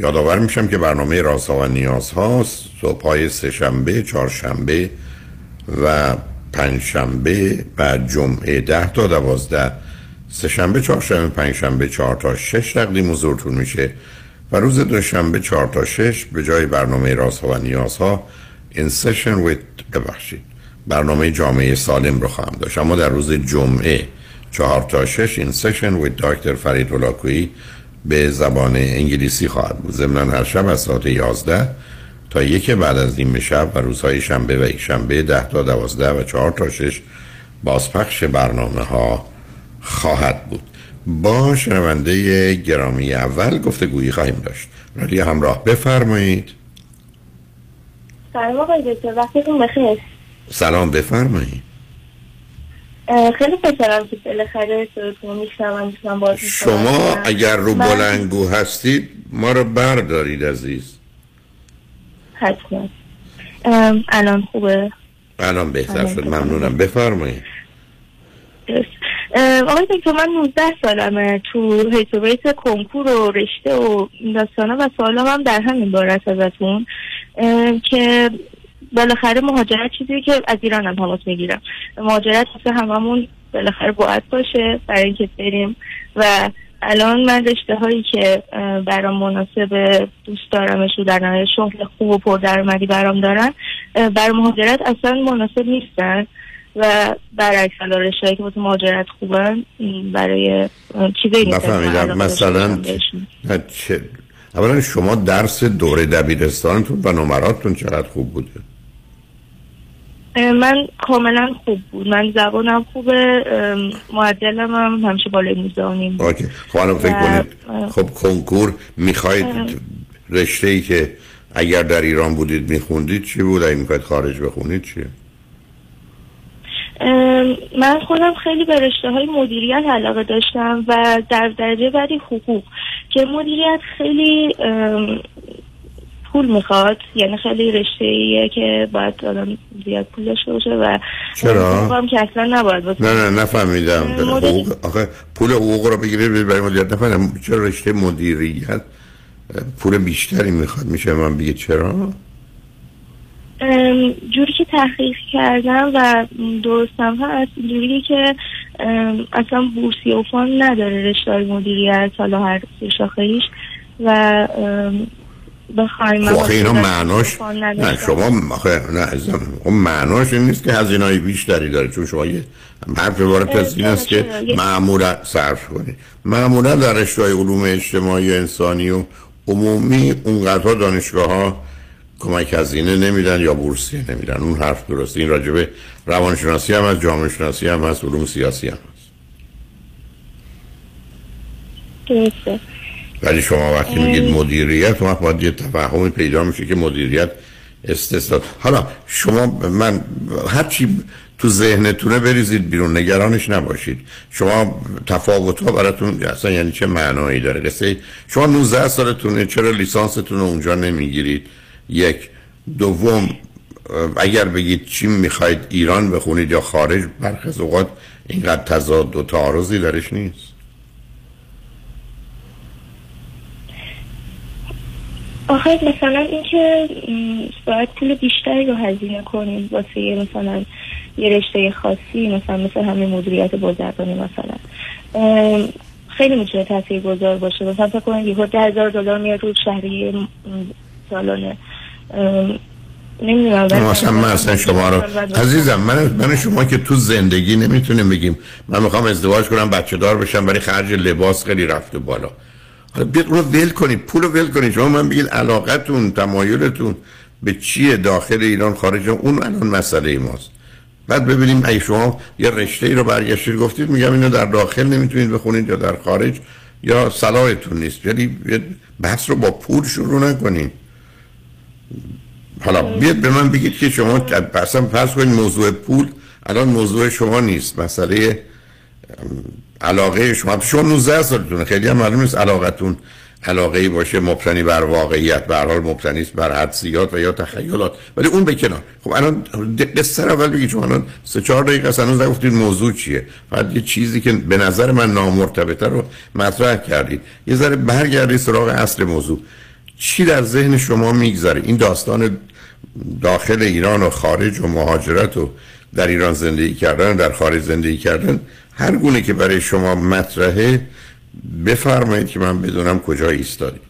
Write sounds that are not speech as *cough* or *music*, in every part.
یادآور میشم که برنامه رازها و نیازها صبح های سهشنبه، چهارشنبه و پنجشنبه و جمعه ده تا دوازده. سهشنبه، چهارشنبه، پنجشنبه چهار تا شش تقدیم حضورتون میشه. و روز دوشنبه چهار تا شش به جای برنامه رازها و نیازها این سشن with ببخشید. برنامه جامعه سالم رو خواهم داشت. اما در روز جمعه چهار تا شش این سشن with دکتر فرید هلاکویی به زبان انگلیسی خواهد بود. ضمن هر شب از ساعت 11 تا یک بعد از نیمه شب و روزهای شنبه و یک شنبه 10 تا 12 و 4 تا 6 بازپخش برنامه ها خواهد بود. با شنونده گرامی اول گفتگویی خواهیم داشت. رادیو همراه بفرمایید. سلام آقای دکتر وقتتون بخیر. سلام بفرمایید. خیلی خوشحالم که بالاخره صداتون میشنوم می‌تونم باز شما اگر رو بلنگو هستید ما رو بردارید عزیز. حتما. الان خوبه؟ الان بهتر شد. ممنونم. بفرمایید. آقای دکتر من 19 سالمه. تو هیتوبیت کنکور و رشته و داستانا و سوالام هم در همین بارت ازتون. که بالاخره مهاجرت چیزی که از ایران هم تماس می‌گیرم. مهاجرت واسه هممون بالاخره باید باشه برای اینکه بریم. و الان من رشته هایی که برام مناسب دوست دارمش و در نهایت شغل خوب و پر درآمدی برام دارن برای مهاجرت اصلا مناسب نیستن. و برعکس حالا رشته که واسه مهاجرت خوبن برای چیزی نفهمیدم. مثلا اولا شما درس دوره دبیرستانتون و نمراتتون چقدر خوب بوده؟ من کاملا خوب بود. من زبانم خوبه معدلم هم همیشه بالای میزانیم اوکی. خب فکر کنید. خب کنکور می‌خواید رشته ای که اگر در ایران بودید میخوندید چی بود؟ اگه می‌خواید خارج بخونید چیه من خودم خیلی به رشته های مدیریت علاقه داشتم و در درجه بعدی حقوق. که مدیریت خیلی پول می‌خواد یعنی خیلی رشته ایه که باید آدم زیاد پول داشته باشه و چرا؟ هم که اصلا نباید نه نه نفهمیدم حقوق آخه پول حقوق رو بگیرید برای مدیریت نفهمیدم چرا رشته مدیریت پول بیشتری می‌خواد میشه من بگه چرا؟ جوری که تحقیق کردم و درستم هست جوری که اصلا بورسی و فان نداره رشته مدیریت حالا هر شاخهیش و بخوایم خب اینا معناش نه. شما آخه نه عزیزم اون معناش این نیست که هزینه های بیشتری داره چون شما یه حرف عبارت از این است که معمولا صرف کنید. معمولا در رشته علوم اجتماعی و انسانی و عمومی اونقدرها دانشگاه ها کمک هزینه نمیدن یا بورسیه نمیدن. اون حرف درسته. این راجبه روانشناسی هم از جامعه شناسی هم هست علوم سیاسی هم هست. درسته. ولی شما وقتی میگید مدیریت وقت باید یه تفاهمی پیدا میشه که مدیریت استثنا حالا شما من هرچی تو ذهنتونه بریزید بیرون نگرانش نباشید. شما تفاوت ها براتون اصلا یعنی چه معنایی داره؟ قصه شما 19 سالتونه چرا لیسانستون رو اونجا نمی‌گیرید؟ یک. دوم اگر بگید چی می‌خواید ایران بخونید یا خارج برخی از اوقات اینقدر تضاد و تعارضی درش نیست. آخه مثلا اینکه باید پول بیشتری رو هزینه کنیم واسه یه مثلا یه رشته خاصی مثلا مثل همین مدیریت بازرگانی مثلا. خیلی می‌تونه تاثیر گذار باشه. مثلا فکر کنید یه ده هزار دلار میاد رو شهریه م، سالانه. نمی‌دونم اصلا من اصلا شما رو عزیزم من من شما که تو زندگی نمی‌تونیم بگیم. من می‌خوام ازدواج کنم بچه دار بشم برای خرج لباس خیلی رفته بالا. بیاد اونو ول کنید پول رو ول کنید شما من بگید علاقتون تمایلتون به چیه داخل ایران خارج اون الان مسئله ماست. بعد ببینیم اگه شما یه رشته ای رو برگشتید گفتید میگم اینو در داخل نمی‌تونید بخونید یا در خارج یا صلاحتون نیست. یعنی بحث رو با پول شروع نکنید حالا بیاد به من بگید که شما اصلا فرض کنید موضوع پول الان موضوع شما نیست. مسئله علاقه شما شما 19 سالتونه خیلی هم معلوم نیست علاقتون علاقه باشه مبتنی بر واقعیت به حال مبتنی است بر حدسیات و یا تخیلات. ولی اون به کنار. خب الان قصه اول بگید شما الان سه چهار دقیقه اصلا نگفتید موضوع چیه؟ فقط یه چیزی که به نظر من نامرتبطه رو مطرح کردید. یه ذره برگردید سراغ اصل موضوع. چی در ذهن شما میگذره؟ این داستان داخل ایران و خارج و مهاجرت و در ایران زندگی کردن در خارج زندگی کردن هر گونه که برای شما مطرحه بفرمایید که من بدونم کجا ایستادید.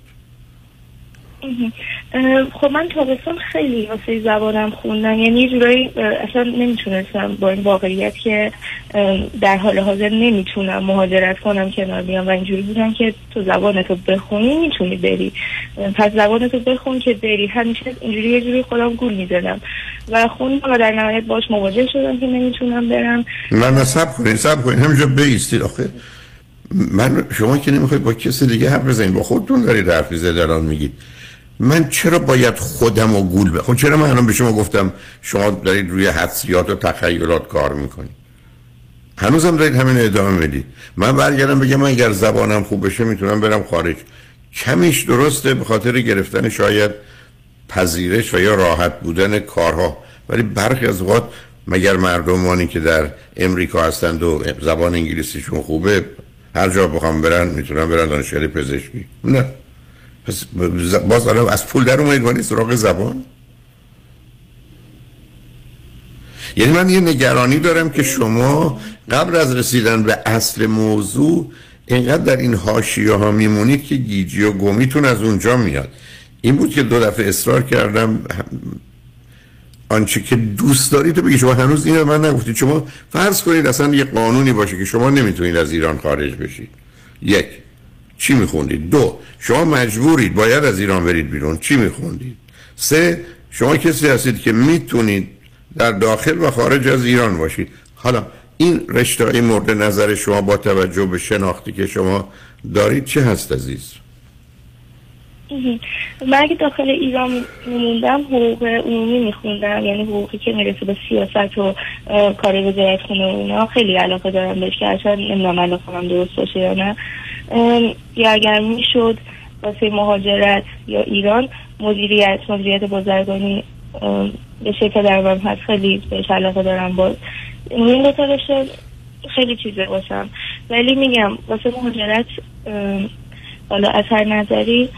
خب من تابستان خیلی واسه زبانم خوندم. یعنی یه جورایی اصلا نمی‌تونستم با این واقعیت که در حال حاضر نمی‌تونم مهاجرت کنم کنار بیام. و اینجوری بودم که تو زبانتو بخونی می‌تونی بری. پس زبانتو بخون که بری. همیشه اینجوری یه جوری خودم گول می‌زدم. و خوندم و در نهایت باش مواجه شدم که نمی‌تونم برم. نه سب کنید سب کنید همینجا بیستید آخه. من شما که نمی‌خواید با کسی دیگه حرف بزنید. با خودتون دارید حرف الان میگید. من چرا باید خودم و گول بخون خب چرا من الان به شما گفتم شما دارید روی حدسیات و تخیلات کار می‌کنید؟ هنوزم دارید همین ادامه بدید من برگردم بگم من اگر زبانم خوب بشه می‌تونم برم خارج. کمیش درسته به خاطر گرفتن شاید پذیرش و یا راحت بودن کارها. ولی برخی از اوقات مگر مردمانی که در امریکا هستند و زبان انگلیسیشون خوبه هر جا بخوام برن می‌تونن برن دانشگاه پزشکی. نه. پس باز الان از پول در اومدید ولی سراغ زبان؟ یعنی من یه نگرانی دارم که شما قبل از رسیدن به اصل موضوع اینقدر در این حاشیه ها میمونید که گیجی و گمیتون از اونجا میاد. این بود که دو دفعه اصرار کردم. آنچه که دوست دارید تو بگی شما هنوز اینو من نگفتید. شما فرض کنید اصلا یه قانونی باشه که شما نمی‌تونید از ایران خارج بشید. یک. چی میخوندید؟ دو. شما مجبورید باید از ایران برید بیرون. چی میخوندید؟ سه. شما کسی هستید که می‌تونید در داخل و خارج از ایران باشید. حالا این رشته های مورد نظر شما با توجه به شناختی که شما دارید چه هست عزیز؟ من اگه داخل ایران میموندم حقوق عمومی میخوندم. یعنی حقوقی که می‌رسه به سیاست و کار وزارت خونه و اینا خیلی علاقه دارم بهش که اصلا نمی‌دونم علاقه هم درست باشه یا نه. اگر می‌شد واسه مهاجرت یا ایران. مدیریت مدیریت بازرگانی به شکل در من هست خیلی بهش علاقه دارم باز این دو تا رشته. خیلی چیزه باشم. ولی میگم واسه مهاجرت حالا از هر نظری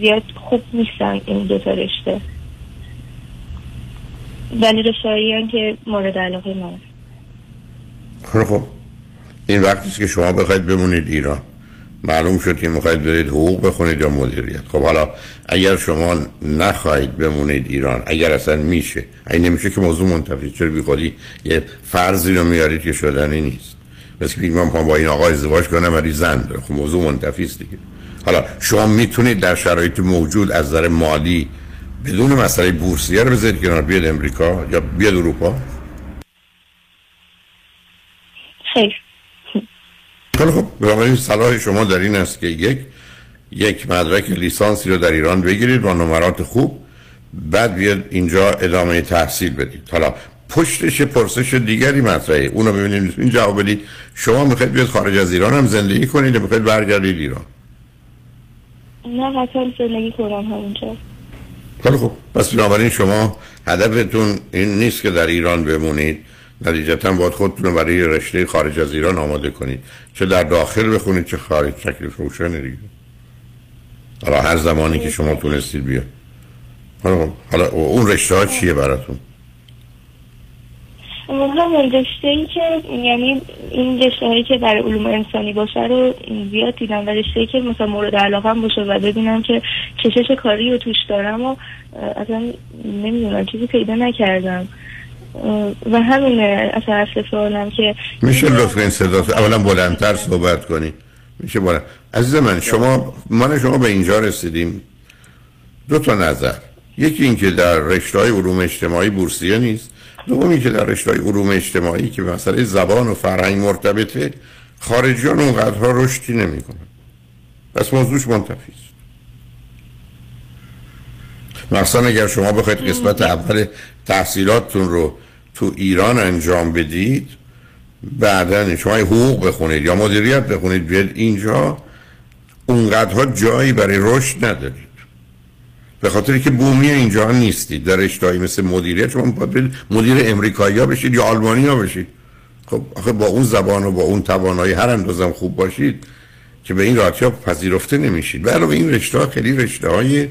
زیاد خوب نیستن این دو تا رشته. ولی رشتهایی که مورد علاقه من. خب این وقتی که شما بخواید بمونید ایران. معلوم شد که می‌خواید برید حقوق بخونید یا مدیریت. خب حالا اگر شما نخواهید بمونید ایران اگر اصلا میشه این نمیشه که موضوع منتفی چرا بی خودی یه فرضی رو میارید که شدنی نیست. مثل که من با این آقا ازدواج کنم ولی زن داره. خب موضوع منتفی است دیگه. حالا شما می‌تونید در شرایط موجود از نظر مالی بدون مسئله بورسیه رو بذارید کنار بیاد امریکا یا بیاد اروپا؟ خیر. خیلی خب بنابراین صلاح شما در این است که یک یک مدرک لیسانسی رو در ایران بگیرید با نمرات خوب. بعد بیاد اینجا ادامه تحصیل بدید. حالا پشتش پرسش دیگری مطرحه. اونو ببینید این جواب بدید. شما می‌خواید بیاد خارج از ایران هم زندگی کنید یا می‌خواید برگردید ایران؟ نه قطعا زندگی کنم همونجا. خیلی خب پس بنابراین شما هدفتون این نیست که در ایران بمونید. نتیجتا باید خودتون برای رشته خارج از ایران آماده کنید. چه در داخل بخونید چه خارج تکلیف روشن دیگه. حالا هر زمانی که شما تونستید بیاد حالا, حالا اون رشته ها چیه براتون؟ همون رشته ای که یعنی این رشته هایی که در علوم انسانی باشه رو زیاد دیدم و رشته ای که مثلا مورد علاقه باشه و ببینم که کشش کاری رو توش دارم و اصلا نمی‌دونم چیزی پیدا نکردم. و همینه اصلا اصل سوالم که میشه لطفا این صدا اولا بلندتر صحبت کنی. میشه بلند عزیز من شما من شما به اینجا رسیدیم. دو تا نظر. یکی اینکه در رشته های علوم اجتماعی بورسیه نیست. دومی که در رشته های علوم اجتماعی که مسئله زبان و فرهنگ مرتبطه خارجیان اونقدرها رشدی نمی‌کنن. پس موضوعش منتفی مثلا اگر شما بخواید قسمت اول تحصیلاتتون رو تو ایران انجام بدید بعدا شما حقوق بخونید یا مدیریت بخونید بیاد اینجا اونقدرها جایی برای رشد ندارید. به خاطر که بومی اینجا نیستید. در اشتهایی مثل مدیریت شما باید مدیر امریکایی ها بشید یا آلمانی ها بشید. خب آخه با اون زبان و با اون توانایی هر اندازم خوب باشید که به این راحتی ها پذیرفته نمیشید. علاوه این رشته ها خیلی رشته های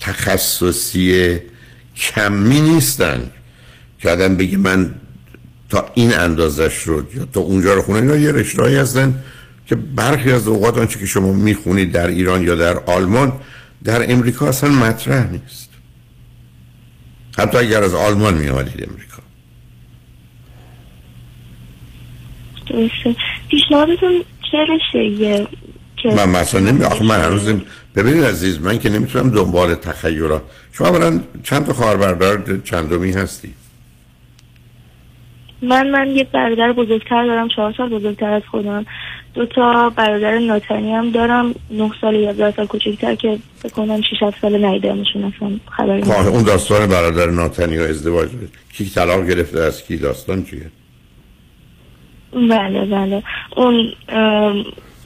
تخصصی کمی نیستن که آدم بگه من تا این اندازش رو یا تا اونجا رو خونه اینا یه رشتهایی هستن که برخی از اوقات آنچه که شما می‌خونید در ایران یا در آلمان در امریکا اصلا مطرح نیست. حتی اگر از آلمان می آمدید امریکا. درسته. پیشنهادتون چه رشته من مثلا نمی آخه من هنوز ببینید عزیز من که نمی‌تونم دنبال تخیلات. شما اولا چند تا خواهر برادر چندمی هستی؟ من من یه برادر بزرگتر دارم چهار سال بزرگتر از خودم. دو تا برادر ناتنی هم دارم نه سال یا سال کوچکتر که بکنم 6 سال نیدمشون اصلا خبری خب، اون داستان برادر ناتنی و ازدواج. کی طلاق گرفته از کی؟ داستان چیه؟ بله بله. اون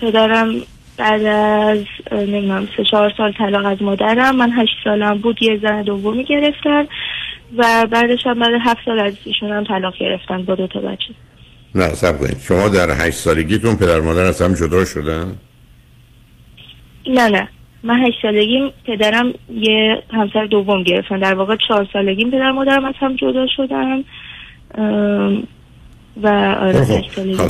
پدرم بعد از نمی‌دونم سه چهار سال طلاق از مادرم. من هشت سالم بود یه زن دومی گرفتن و بعدش هم بعد هفت سال از ایشون هم طلاق گرفتن با دو تا بچه. نه سب کنید. شما در هشت سالگیتون پدر مادر از هم جدا شدن؟ نه نه. من هشت سالگیم پدرم یه همسر دوم گرفتن. در واقع چهار سالگیم پدر مادرم از هم جدا شدن. و آره خب شما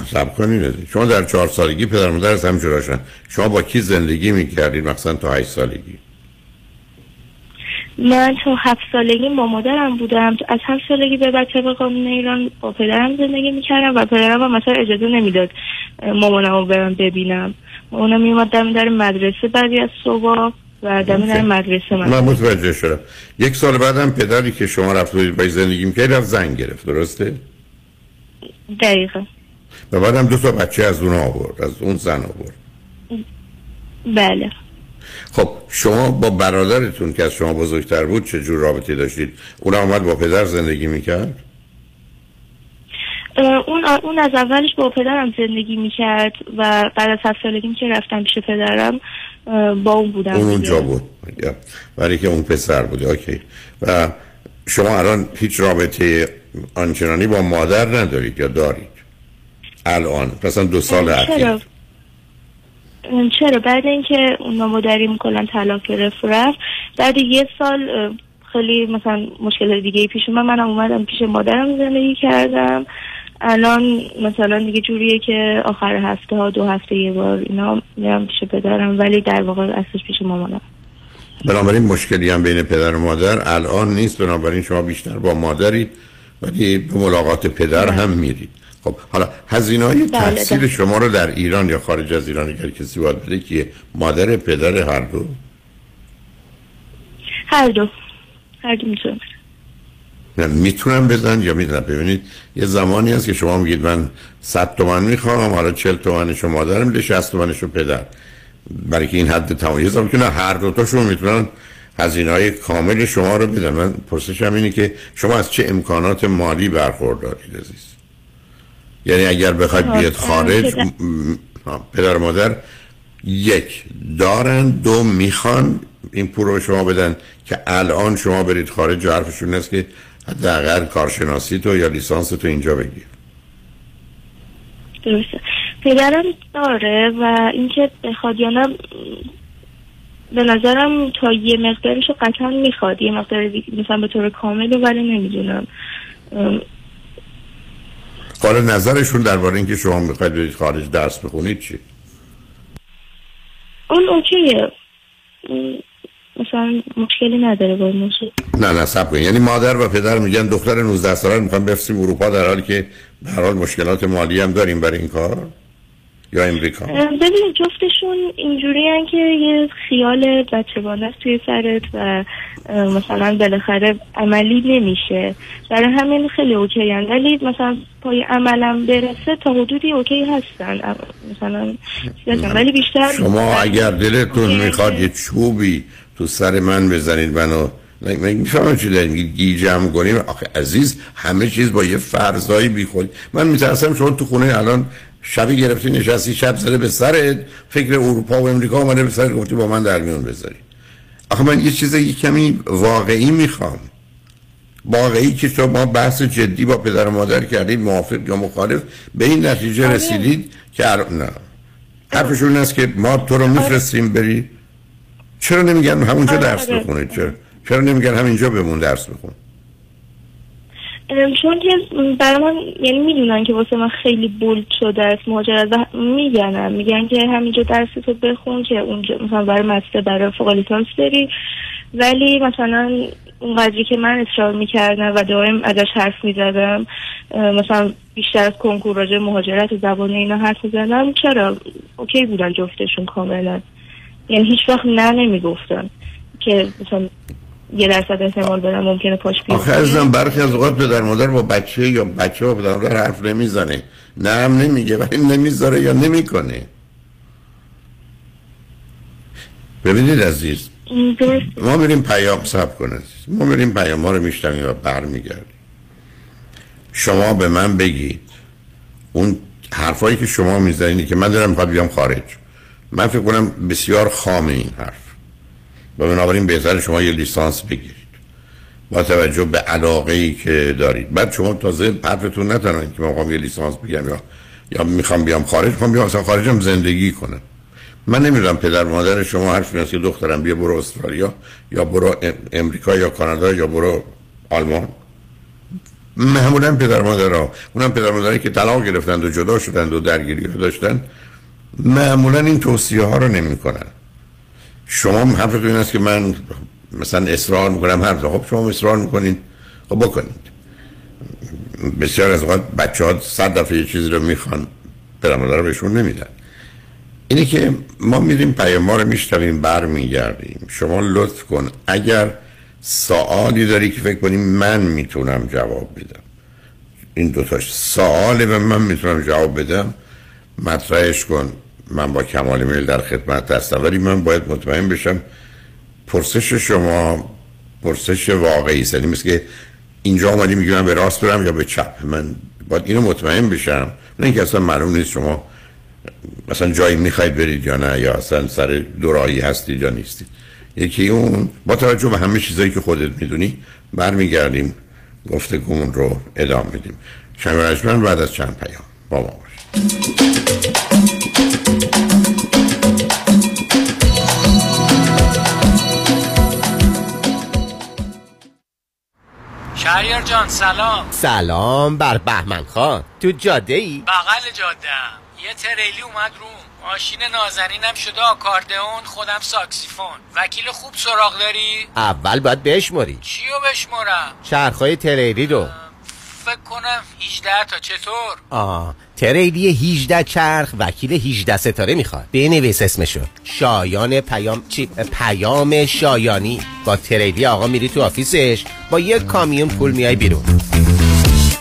سب کنید. شما در چهار سالگی پدر از هم جدا شدن شما با کی زندگی می‌کردید؟ مثلا تا هشت سالگی. من تا هفت سالگی با مادرم بودم. از هفت سالگی به بعد طبق قانون ایران با پدرم زندگی می‌کردم و پدرم هم مثلا اجازه نمی‌داد مامانم رو برم ببینم. مامانم میومد دم در مدرسه بعدی از صبح و دم در مدرسه من. من متوجه شدم. یک سال بعدم پدری که شما رفت با زندگی می‌کردی رفت زن گرفت. درسته؟ دقیقا. و بعدم دو تا بچه از اون آورد از اون زن آورد. بله. خب شما با برادرتون که از شما بزرگتر بود چه جور رابطه داشتید؟ اون آمد با پدر زندگی می‌کرد؟ اون اون از اولش با پدرم زندگی می‌کرد و بعد از هفت سالگیم که رفتم پیش پدرم با اون بودم اون اونجا بود. برای که اون پسر بود اوکی. و شما الان هیچ رابطه آنچنانی با مادر ندارید یا دارید؟ الان مثلا دو سال اخیر. چرا؟ بعد اینکه اون مادریم کلا طلاق گرفت رفت. بعد یه سال خیلی مثلا مشکل دیگه پیش من منم اومدم پیش مادرم زندگی کردم. الان مثلا دیگه جوریه که آخر هفته ها دو هفته یه بار اینا میرم پیش پدرم ولی در واقع اصلش پیش مامانم. بنابراین مشکلی هم بین پدر و مادر الان نیست. بنابراین شما بیشتر با مادرید ولی به ملاقات پدر هم میرید. خب حالا هزینه های بله، تحصیل بله. شما رو در ایران یا خارج از ایران اگر کسی باید بده که مادر پدر هر دو؟ هر دو. هر دو می‌تونم بزن یا می‌تونم ببینید یه زمانی هست که شما میگید من 100 تومن می‌خوام حالا 40 تومنشو مادرم میده 60 تومنشو پدر. برای که این حد تمام یه زمان که نه هر دوتاشون می‌تونن هزینه های کامل شما رو بدن. من پرسشم اینه که شما از چه امکانات مالی برخوردارید عزیز؟ یعنی اگر بخواید ها، بیاد خارج پدر. مادر یک دارن دو می‌خوان این پول رو به شما بدن که الان شما برید خارج و حرفشون است که حداقل کارشناسی تو یا لیسانس تو اینجا بگیر. درسته. پدرم داره و اینکه بخواد یا نه به نظرم تا یه مقدارش رو قطعا می‌خواد. یه مقدار مثلا به طور کامل ولی نمی‌دونم. حالا نظرشون درباره اینکه شما می‌خواید برید خارج درس بخونید چی؟ اون اوکیه. مثلا مشکلی نداره با موضوع. نه نه سب کنید یعنی مادر و پدر میگن دختر 19 ساله می‌خوام بفرستیم اروپا در حالی که به حال مشکلات مالی هم داریم برای این کار. یا امریکا؟ ببین جفتشون اینجوری که یه خیال است توی سرت و مثلا بالاخره عملی نمیشه. برای همین خیلی اوکی هن. ولی مثلا پای عملم برسه تا حدودی اوکی هستن. مثلا. ولی بیشتر شما اگر دلتون می‌خواد یه چوبی تو سر من بزنید منو. می‌فهمم چی داریم گیجم کنیم آخه عزیز همه چیز با یه فرضایی بیخود. من میترسم شما تو خونه الان شبی گرفتی نشستی شب زده به سرت. فکر اروپا و امریکا اومده به سرت گفتی با من در میون بذاری. آخه من یه چیز یه کمی واقعی می‌خوام. واقعی که شما بحث جدی با پدر و مادر کردید موافق یا مخالف به این نتیجه آره. رسیدید که الان- نه. حرفشون است که ما تو رو میفرستیم بری. چرا نمیگن همونجا آره، درس آره. بخونید؟ چرا؟ چرا نمیگن همینجا بمون درس بخون؟ چون که برای من یعنی می‌دونن که واسه من خیلی بولد شده است مهاجرت و میگنم میگن که همینجا درس تو بخون که اونجا مثلا برای مستر برای فوق بری. ولی مثلا اون قدری که من اصرار می‌کردم و دائم ازش حرف می‌زدم مثلا بیشتر از کنکور راجع مهاجرت و زبان اینا حرف می‌زدم چرا؟ اوکی بودن جفتشون کاملا. یعنی هیچ وقت نه نمی‌گفتن که مثلا یه درصد احتمال بدم ممکنه پاش بیفته. آخه عزیزم برخی از اوقات پدر مادر با بچه یا بچه با پدر مادر حرف نمی‌زنه. نه هم نمیگه ولی نمی‌ذاره یا نمی‌کنه. ببینید عزیز درست. ما میریم پیام سب کنه ما میریم پیام ها رو میشتمیم و برمیگردیم. شما به من بگید. اون حرفایی که شما می‌زنید که من دارم می‌خواد بیام خارج. من فکر کنم بسیار خامه این حرف. و بنابراین بهتر شما یه لیسانس بگیرید. با توجه به علاقه ای که دارید. بعد شما تازه حرفتون نتنید که من می‌خوام یه لیسانس بگیرم یا یا می‌خوام بیام خارج. می‌خوام بیام اصلا خارجم زندگی کنم. من نمی‌دونم پدر مادر شما حرف میاد که دخترم بیا برو استرالیا یا برو ام- امریکا یا کانادا یا برو آلمان. معمولا پدر مادر ها اونم پدر مادری که طلاق گرفتند و جدا شدند و درگیری داشتن معمولا این توصیه ها رو نمی کنن شما حرفتون این است که من مثلا اصرار می‌کنم هر خب شما اصرار می‌کنید خب بکنید. بسیار از اوقات بچه ها صد دفعه یه چیزی رو می‌خوان پدر مادر رو بهشون نمیدن. اینه که ما میریم پیام ما رو میشتویم بر میگردیم شما لطف کن. اگر سوالی داری که فکر کنی من می‌تونم جواب بدم. این دوتاش سواله و من می‌تونم جواب بدم. مطرحش کن. من با کمال میل در خدمت هستم. ولی من باید مطمئن بشم پرسش شما پرسش واقعی است. یعنی مثل که اینجا آمدی میگی به راست برم یا به چپ؟ من باید اینو مطمئن بشم. نه اینکه اصلا معلوم نیست شما مثلا جایی می‌خواید برید یا نه یا اصلا سر دورایی هستید یا نیستید. یکی اون با توجه به همه چیزایی که خودت می‌دونی برمیگردیم گفتگومون رو ادامه میدیم. شنگ بعد از چند پیام. با ما شهریار جان سلام. سلام بر بهمن خان. تو جاده ای؟ بغل جاده یه تریلی اومد روم. ماشین نازنینم شده آکاردئون خودم ساکسیفون. وکیل خوب سراغ داری؟ اول باید بشماری چیو بشمرم؟ چرخهای تریلی رو. فکر کنم 18 تا. چطور؟ آه تریلی 18 چرخ وکیل 18 ستاره می‌خواد. بنویس اسمشو. شایان پیام چی؟ پیام شایانی. با تریلی آقا میری تو office ش. با یک کامیون پول میای بیرون.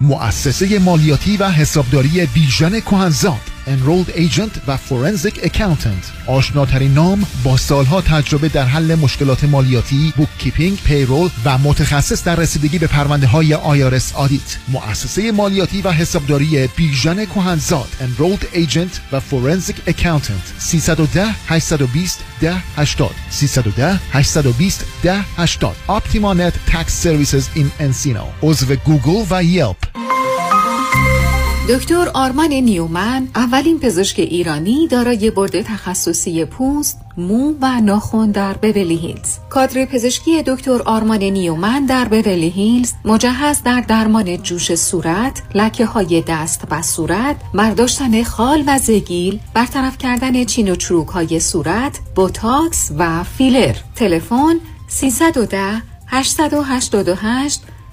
مؤسسه مالیاتی و حسابداری بیژن کهنزاد. Enrolled Agent و Forensic Accountant. آشناترین نام با سالها تجربه در حل مشکلات مالیاتی bookkeeping، payroll و متخصص در رسیدگی به پرونده های IRS audit مؤسسه مالیاتی و حسابداری بیژن کهنزاد Enrolled Agent و Forensic Accountant. 310 820 1080 310 820 1080 Optimanet Tax Services in Encino. عضو گوگل و Yelp. دکتر آرمان نیومن اولین پزشک ایرانی دارای بورد تخصصی پوست، مو و ناخن در بورلی هیلز. کادر پزشکی دکتر آرمان نیومن در بورلی هیلز مجهز در درمان جوش صورت، لکه های دست و صورت، برداشتن خال و زگیل، برطرف کردن چین و چروک های صورت، بوتاکس و فیلر. تلفن 310 888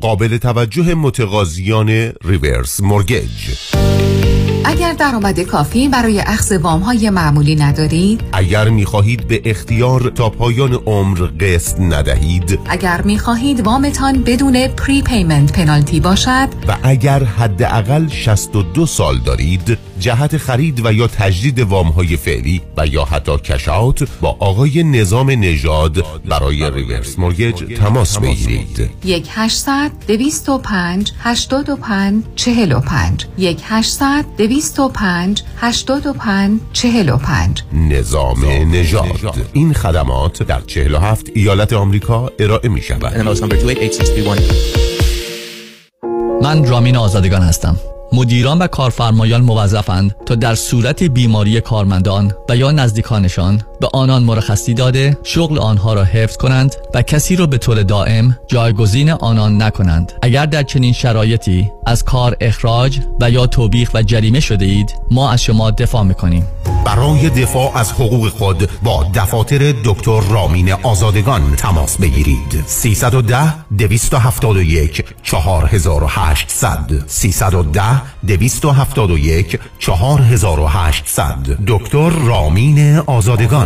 قابل توجه متقاضیان reverse mortgage. اگر درآمد کافی برای اخذ وام های معمولی ندارید اگر می خواهید به اختیار تا پایان عمر قسط ندهید اگر می خواهید وامتان بدون prepayment penalty باشد و اگر حداقل 62 سال دارید جهت خرید و یا تجدید وام های فعلی و یا حتی cash out با آقای نظام نژاد برای reverse mortgage تماس بگیرید. یک 800 205 85 45 یک 800 205 85 45 نظام نژاد. این خدمات در 47 ایالت آمریکا ارائه می شود. من رامین آزادگان هستم. مدیران و کارفرمایان موظفند تا در صورت بیماری کارمندان و یا نزدیکانشان به آنان مرخصی داده شغل آنها را حفظ کنند و کسی را به طور دائم جایگزین آنان نکنند. اگر در چنین شرایطی از کار اخراج و یا توبیخ و جریمه شده اید ما از شما دفاع می‌کنیم. برای دفاع از حقوق خود با دفاتر دکتر رامین آزادگان تماس بگیرید. 310 271 4800 310 271 4800 دکتر رامین آزادگان.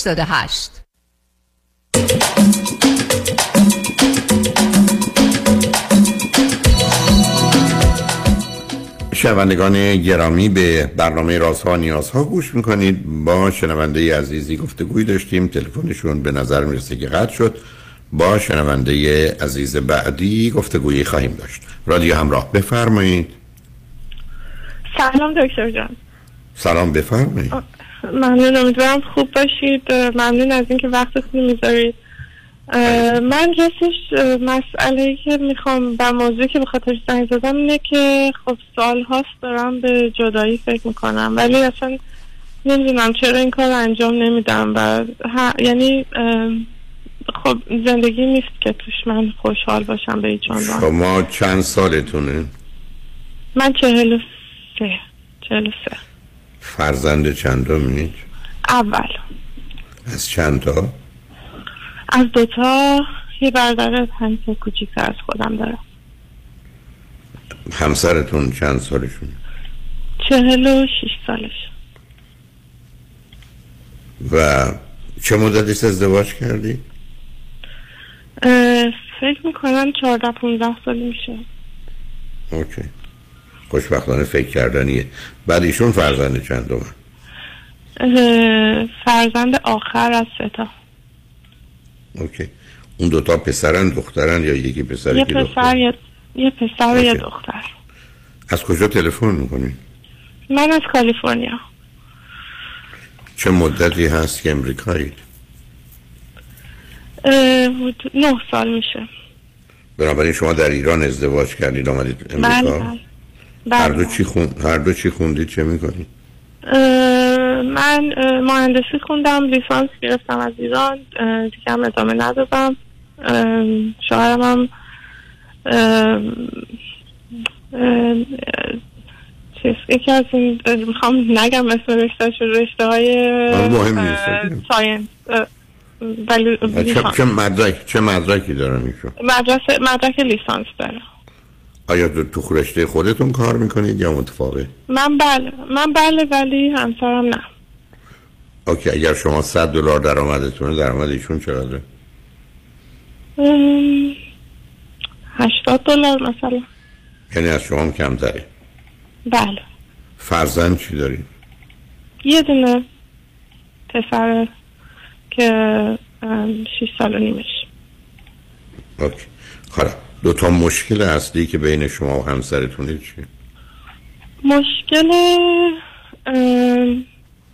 6 شنوندگان گرامی به برنامه رازها و نیازها گوش می‌کنید. با شنونده عزیزی گفتگوی داشتیم. تلفنشون به نظر می‌رسه که قطع شد. با شنونده عزیز بعدی گفتگویی خواهیم داشت. رادیو همراه بفرمایید. سلام دکتر جان. سلام بفرمایید. ممنون امیدوارم خوب باشید. ممنون از اینکه وقتتون می‌ذارید. من راستش مسئله که می‌خوام و موضوعی که به خاطر زنگ زدم اینه که خب سال هاست دارم به جدایی فکر می‌کنم. ولی اصلا نمی‌دونم چرا این کار انجام نمیدم و یعنی خب زندگی نیست که توش من خوشحال باشم به هیچ عنوان. شما چند سالتونه؟ من چهل و سه چهل و سه. فرزند چندمید؟ اول از چند تا؟ از دوتا یه برادر پنج سال کوچیکتر از خودم دارم همسرتون چند سالشون؟ چهل و شیش سالش و چه مدتی ازدواج کردی؟ فکر می‌کنم چهارده پونزده سالی میشه OK خوشبختانه فکر کردنیه. بعد ایشون فرزند چندمن اه، فرزند آخر از سه تا. OK. اون دوتا پسرن دخترن یا یکی پسر یه یکی دختر؟ پسر یه, یه پسر و یه OK. دختر. از کجا تلفن می‌کنی؟ من از کالیفرنیا. چه مدتی هست که امریکایید؟ نه سال میشه. بنابراین شما در ایران ازدواج کردید آمدید بله امریکا بله. هر بله دو چی خون... هر دو چی خوندید چه می‌کنید؟ من مهندسی خوندم لیسانس گرفتم از ایران دیگه هم ادامه ندادم شوهرم هم چیز یکی از این می‌خوام نگم اسم رشته رشته های مهم نیست. science اه، ولی چه. چه مدرک چه مدرکی دارن ایشون؟ مدرک لیسانس دارم آیا تو تو رشته خودتون کار می‌کنید یا متفاوت؟ من بله من بله ولی همسرم نه. OK اگر شما 100 دلار درآمدتونه درآمد ایشون چقدره؟ ام، هشتاد دلار مثلا. یعنی از شما هم کمتره. بله. فرزند چی دارید؟ یه دونه پسر که ام، شیش سال و نیمش. اوکی. حالا دو تا مشکل اصلی که بین شما و همسرتونه چیه؟ مشکل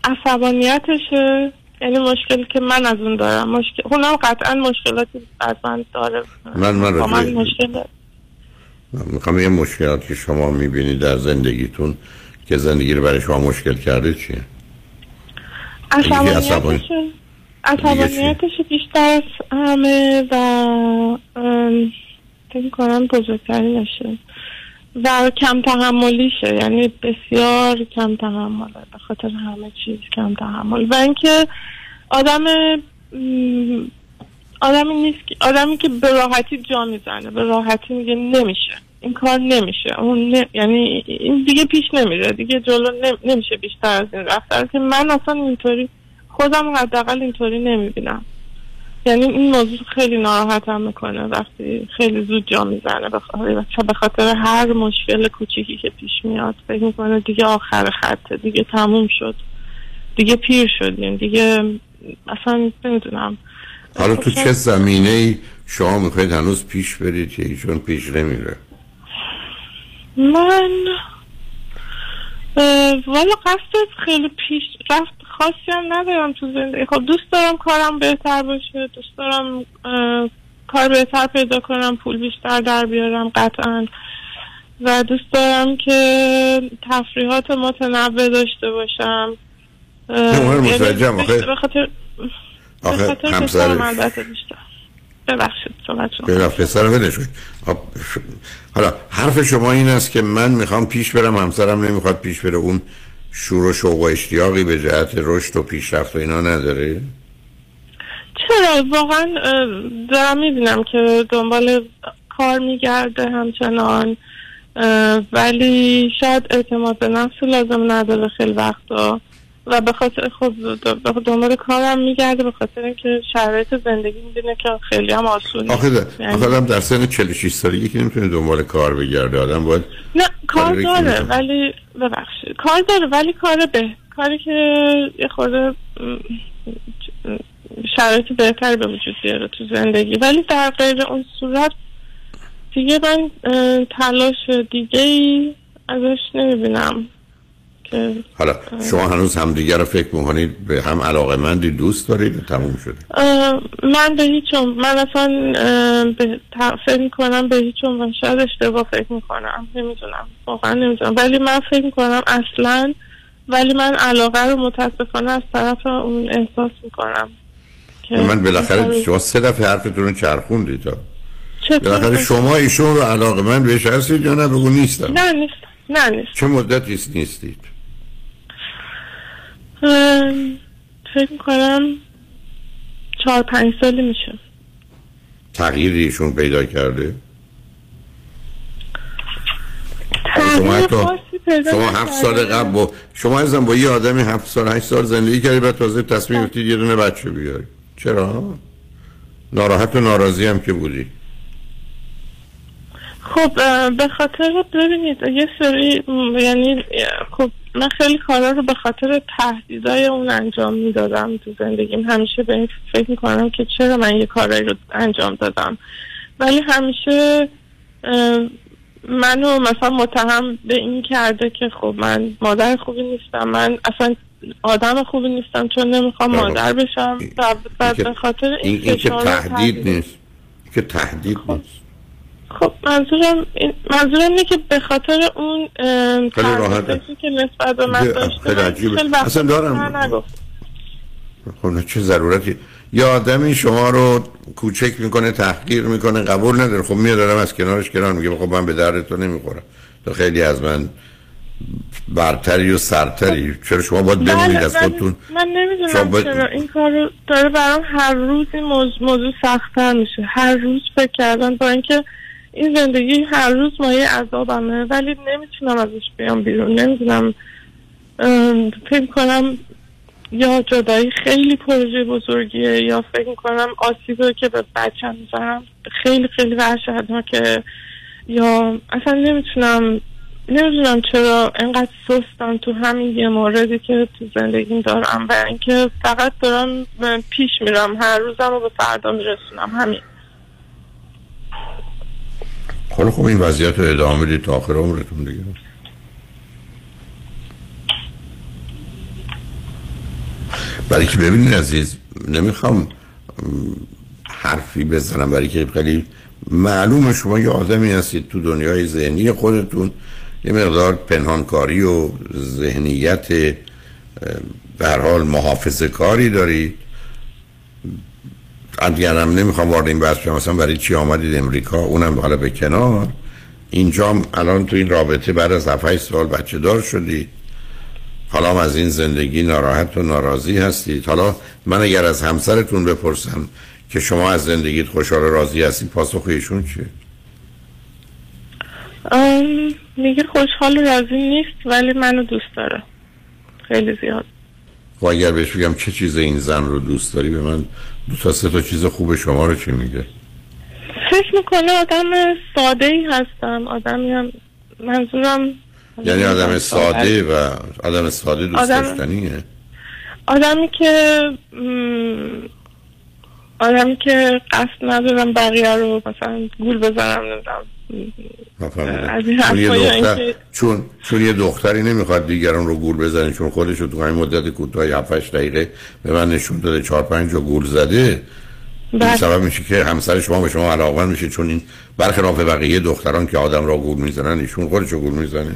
عصبانیتشه یعنی مشکلی که من از اون دارم مشکل اونم قطعا مشکلاتی از من داره من من من مشکل. می‌خوام یه مشکلات که شما می‌بینید در زندگیتون که زندگی رو برای شما مشکل کرده چیه؟ عصبانی- عصبانیتشه عصبانیتش بیشتر از همه و فکر کنم بزرگترینشه و کم تحملیشه یعنی بسیار کم تحمله به خاطر همه چیز کم تحمل. و اینکه آدم آدمی نیست آدمی که به راحتی جا می‌زنه به راحتی میگه نمیشه. این کار نمیشه. اون نه- یعنی این دیگه پیش نمیره دیگه جلو نم- نمیشه بیشتر از این رفت. که من اصلا اینطوری خودم حداقل اینطوری نمی‌بینم. یعنی این موضوع خیلی ناراحتم می‌کنه. وقتی خیلی زود جا می‌زنه به خاطر به خاطر هر مشکل کوچیکی که پیش میاد فکر می‌کنه دیگه آخر خطه دیگه تموم شد. دیگه پیر شدیم. دیگه اصلا نمی‌دونم. حالا تو چه زمینه ای شما می‌خواید هنوز پیش برید که ایشون پیش نمیره؟ من والا قصد خیلی پیش رفت خاصی هم ندارم تو زندگی. خب دوست دارم کارم بهتر باشه دوست دارم کار بهتر پیدا کنم پول بیشتر در بیارم قطعا. و دوست دارم که تفریحات متنوع داشته باشم. یعنی متوجهم. آخه- به خاطر آخه همسر پسرم البته بیشتر. ببخشید پسر ولش ش- حالا حرف شما این است که من می‌خوام پیش برم همسرم نمی‌خواد پیش بره. اون شور و شوق و اشتیاقی به جهت رشد و پیشرفت و اینا نداره؟ چرا؟ واقعا دارم می‌بینم که دنبال کار میگرده همچنان ولی شاید اعتماد به نفس لازم نداره خیلی وقتا. و به خاطر به دنبال کارم میگرده به خاطر اینکه شرایط زندگی می‌دونه که خیلی هم آسون آخه یعنی- آخه در سن 46 سالگی که نمی‌تونه دنبال کار بگرده. آدم باید نه کار داره. ولی ببخشید. کار داره ولی کار به کاری که یه خورده شرایط بهتری به وجود بیاره تو زندگی. ولی در غیر اون صورت دیگه من تلاش دیگه ای ازش نمی‌بینم. حالا شما هنوز همدیگه رو فکر می‌کنید به هم علاقه مندی دوست دارید تموم شده؟ من به هیچ من اصلا به فکر می‌کنم به هیچ عنوان شاید اشتباه فکر می‌کنم. نمی‌دونم. واقعا نمی‌دونم. ولی من فکر می‌کنم اصلا ولی من علاقه رو متاسفانه از طرف اون احساس می‌کنم من بالاخره شما سه دفعه حرفتون رو چرخوندید؟ بالاخره شما ایشون رو علاقه من بهش هستید یا نه؟ بگو نیستم. نه نیست. نه نیست. چه مدتی نیستید؟ فکر می‌کنم چهار پنج سالی میشه تغییری ایشون پیدا کرده شما پیدا شما. هفت سال قبل با شما ازم با یه آدمی هفت سال هشت سال زندگی کردی بعد تازه تصمیم گرفتید یه دونه بچه بیاری چرا؟ ناراحت و ناراضی هم که بودی خب به خاطر ببینید یه سری یعنی خب من خیلی کارا رو به خاطر تهدیدای اون انجام می‌دادم تو زندگیم. همیشه به این فکر می‌کنم که چرا من یه کارایی رو انجام دادم. ولی همیشه منو مثلا متهم به این کرده که خب من مادر خوبی نیستم. من اصلا آدم خوبی نیستم چون نمی‌خوام. مادر بشم. و به خاطر این, این, این که تهدید نیست. که تهدید نیست. خب منظورم منظورم اینه که به خاطر اون خیلی که نسبت به من داشته اصلا دارم. خب نه چه ضرورتی. یه آدمی شما رو کوچک می‌کنه تحقیر می‌کنه قبول نداره. خب میاد آدم از کنارش کنار میگه خب من به درد تو نمی‌خورم. تو خیلی از من برتری و سرتری. چرا شما باید بمونید بله، از ولی خودتون؟ من نمی‌دونم باید- چرا. این کار رو داره برام هر روز این موضوع, موضوع سختتر میشه. هر روز فکر کردن با اینکه این زندگی هر روز مایه عذابمه ولی نمی‌تونم ازش بیام بیرون. نمی‌دونم فکر کنم یا جدایی خیلی پروژه بزرگیه یا فکر کنم آسیبه که به بچم می‌زنم خیلی خیلی وحشتناکه یا اصلا نمی‌تونم نمی‌دونم چرا انقدر سستم تو همین یه موردی که تو زندگیم دارم و اینکه فقط دارم پیش میرم هر روزم رو به فردا میرسونم. همین. خب خب این وضعیت رو ادامه بدید تا آخر عمرتون دیگه. برای که ببینید عزیز نمی‌خوام حرفی بزنم برای که خیلی معلومه شما یه آدمی هستید تو دنیای ذهنی خودتون یه مقدار پنهانکاری و ذهنیت به حال محافظه کاری دارید. دیگرم نمی‌خوام وارد این بحث شم مثلا برای چی آمدید امریکا؟ اونم حالا به کنار. اینجا هم الان تو این رابطه بعد از 7 سال بچه دار شدید حالا هم از این زندگی ناراحت و ناراضی هستید حالا من اگر از همسرتون بپرسم که شما از زندگیت خوشحال و راضی هستید پاسخ ایشون چیه میگه خوشحال و راضی نیست ولی منو دوست داره. خیلی زیاد. و اگر بهش بگم چه چیز این زن رو دوست داری به من دو تا سه تا چیز خوب شما رو چی میگه؟ فکر می‌کنه آدم ساده ای هستم. آدمی هم منظورم یعنی آدم ساده و آدم ساده دوست آدم- داشتنیه؟ آدمی که آدمی که قصد ندارم بقیه رو مثلا گول بزنم نمی‌دونم چون یه دختر اینکه- چون چون یه دختری نمی‌خواد دیگران رو گول بزنه چون خودش رو تو همین مدت کوتاه 7 8 دقیقه به من نشون داده 4 5 جا گول زده. این بله. سبب میشه که همسر شما به شما علاقمند میشه چون این برخلاف بقیه دختران که آدم را گول می‌زنن ایشون خودش رو گول می‌زنه.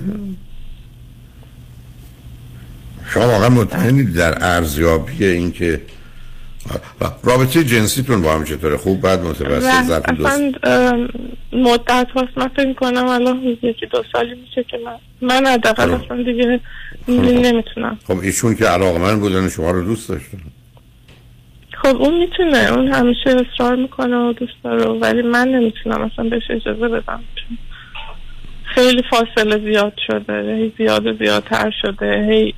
شما واقعا مطمئنید در ارزیابی این که رابطه جنسیتون با هم چطوره؟ خوب بعد متوسط دو اصلا مدت هاست من فکر کنم الان یکی دو سالی میشه که من من حداقل اصلا دیگه نمی‌تونم. خب ایشون که علاقه من بودن شما رو دوست داشتن. خب اون می‌تونه. اون همیشه اصرار می‌کنه و دوست داره ولی من نمی‌تونم اصلا بهش اجازه بدم. خیلی فاصله زیاد شده. هی زیاد و زیادتر شده. هی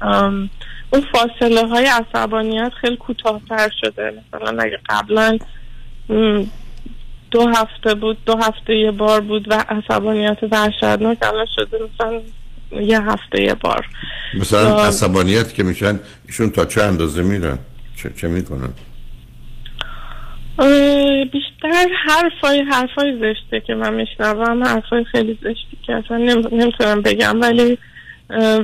اون فاصله های عصبانیت خیلی کوتاهتر شده. مثلا اگه قبلا دو هفته بود دو هفته یه بار بود و عصبانیت وحشتناک الان شده مثلا یه هفته یه بار. مثلا آه. عصبانیت که میشن ایشون تا چه اندازه میرن؟ چه, چه می‌کنن؟ بیشتر حرفای حرفای زشته که من میشنوم حرفای خیلی زشتی که اصلا نم- نمی‌تونم بگم ولی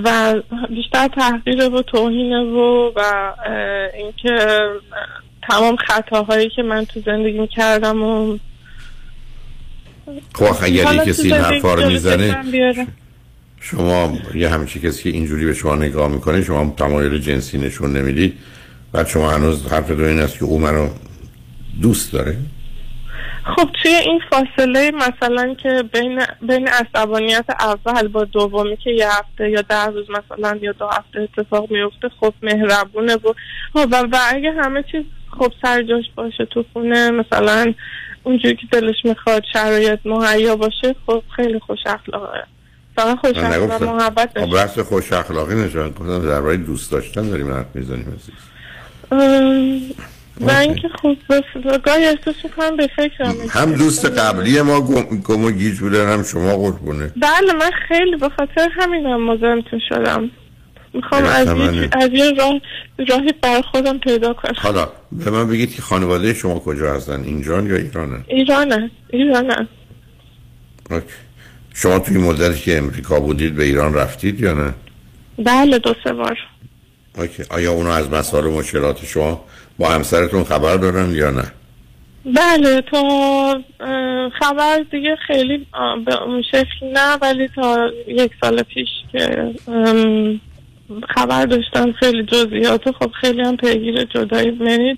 و بیشتر تحقیره و توهینه و و اینکه تمام خطاهایی که من تو زندگی کردم و خب اگر کسی این حرفا رو می‌زنه. شما یه همچی کسی که اینجوری به شما نگاه می‌کنه شما تمایل جنسی نشون نمی‌دید بعد شما هنوز حرف دو این است که او منو دوست داره خب توی این فاصله مثلا که بین بین عصبانیت اول با دومی که یه هفته یا ده روز مثلا یا دو هفته اتفاق میفته خب مهربونه و خب و, و اگه همه چیز خب سر جاش باشه تو خونه مثلا اونجوری که دلش می‌خواد شرایط مهیا باشه خب خیلی خوش اخلاقه. فقط خوش اخلاق محبت خب بحث خوش اخلاقی نشون گفتم درباره دوست داشتن داریم حرف می‌زنیم عزیز. اینکه خب بس- گاهی احساس می‌کنم به فکرم هم دوست قبلی ما گم, و گیج بودن هم شما قربونه. بله من خیلی به خاطر همینم مزاحمتون شدم. می‌خوام از از یه راه راهی بر خودم پیدا کنم. حالا به من بگید که خانواده شما کجا هستن؟ اینجان یا ایرانن ایرانه. ایرانه. اوکی. شما توی مدتی که امریکا بودید به ایران رفتید یا نه؟ بله دو سه بار. اوکی. آیا اونا از مسائل و مشکلات شما با همسرتون خبر دارن یا نه؟ بله تا خبر دیگه خیلی به اون شکل نه ولی تا یک سال پیش که خبر داشتم خیلی جزئیات خب خیلی هم پیگیر جدایی یعنی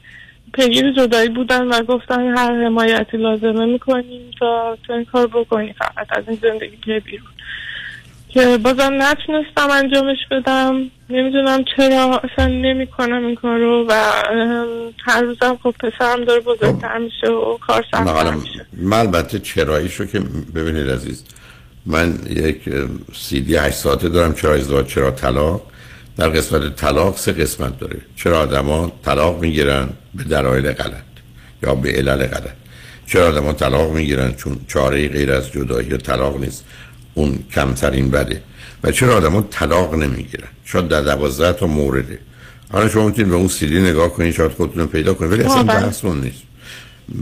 پیگیر جدایی بودن و گفتن هر حمایتی لازمه می‌کنیم تا تو این کار بکنی فقط از این زندگی بیرون. که بازم نتونستم انجامش بدم. نمی‌دونم چرا اصلا نمی کنم این کارو و هر روزم خب پسرم داره بزرگتر میشه و کار سخت‌تر حالا میشه. من البته چراییشو که ببینید عزیز من یک سی دی هشت ساعته دارم چرا ازدواج چرا طلاق؟ در قسمت طلاق سه قسمت داره. چرا آدما طلاق می‌گیرن به دلایل غلط یا به علل غلط؟ چرا آدما طلاق می‌گیرن چون چاره غیر از جدایی یا طلاق نیست؟ اون کمترین بده. و چرا آدما طلاق نمی‌گیرن؟ شاید در دوازده تا مورده. حالا شما می‌تونید به اون سیدی نگاه کنید شاید خودتون رو پیدا کنید ولی اصلا. بحث اون نیست.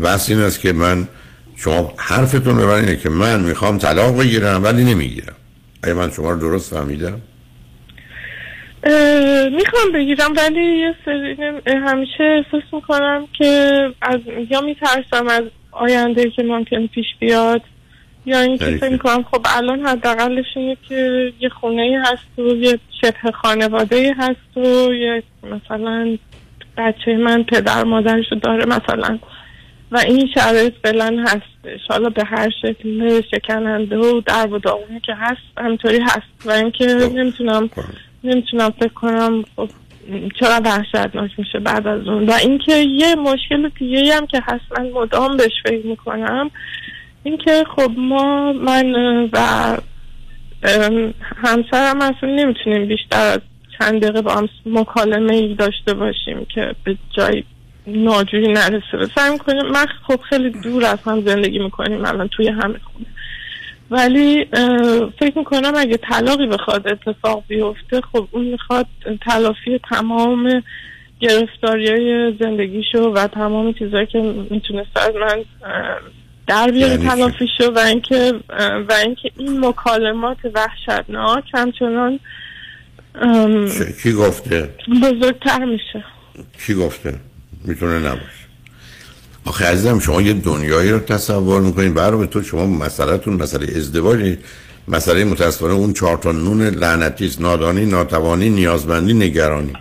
بحث این است که من شما حرفتون به من اینه که من می‌خوام طلاق بگیرم ولی نمی‌گیرم. آیا من شما رو درست فهمیدم؟ می‌خوام بگیرم ولی یه سری همیشه احساس می‌کنم که از یا میترسم از آینده که ممکن پیش بیاد. یا اینکه یعنی فکر که؟ می‌کنم خب الان حداقلش اینه که یه خونه هست و یه شبه خانواده هست و یه مثلا بچه من پدر مادرشو داره مثلا. و این شرایط فعلا هستش. حالا به هر شکل شکننده و در و داغونی که هست همینطوری هست. و اینکه نمی‌تونم نمی‌تونم فکر کنم خب چرا وحشتناک میشه بعد از اون. و اینکه یه مشکل دیگه هم که هست من مدام بهش فکر می‌کنم اینکه خب ما من و همسرم اصلا نمی‌تونیم بیشتر از چند دقیقه با هم مکالمه ای داشته باشیم که به جای ناجوری نرسه. سعی می‌کنیم من خب خیلی دور از هم زندگی می‌کنیم الان توی همه خونه. ولی فکر می‌کنم اگه طلاقی بخواد اتفاق بیفته خب اون می‌خواد تلافی تمام گرفتاری های زندگیشو و تمام چیزایی که می‌تونست از من در بیاره یعنی؟ تلافیشو و اینکه و اینکه این مکالمات وحشتناک همچنان کی گفته؟ بزرگتر میشه. کی گفته؟ می‌تونه نباشه. آخه عزیزم شما یه دنیایی رو تصور می‌کنید برای تو شما مسئلهتون مسئله ازدواج مسئله متاسفانه اون چهار تا نون لعنتی است. نادانی ناتوانی نیازمندی نگرانی.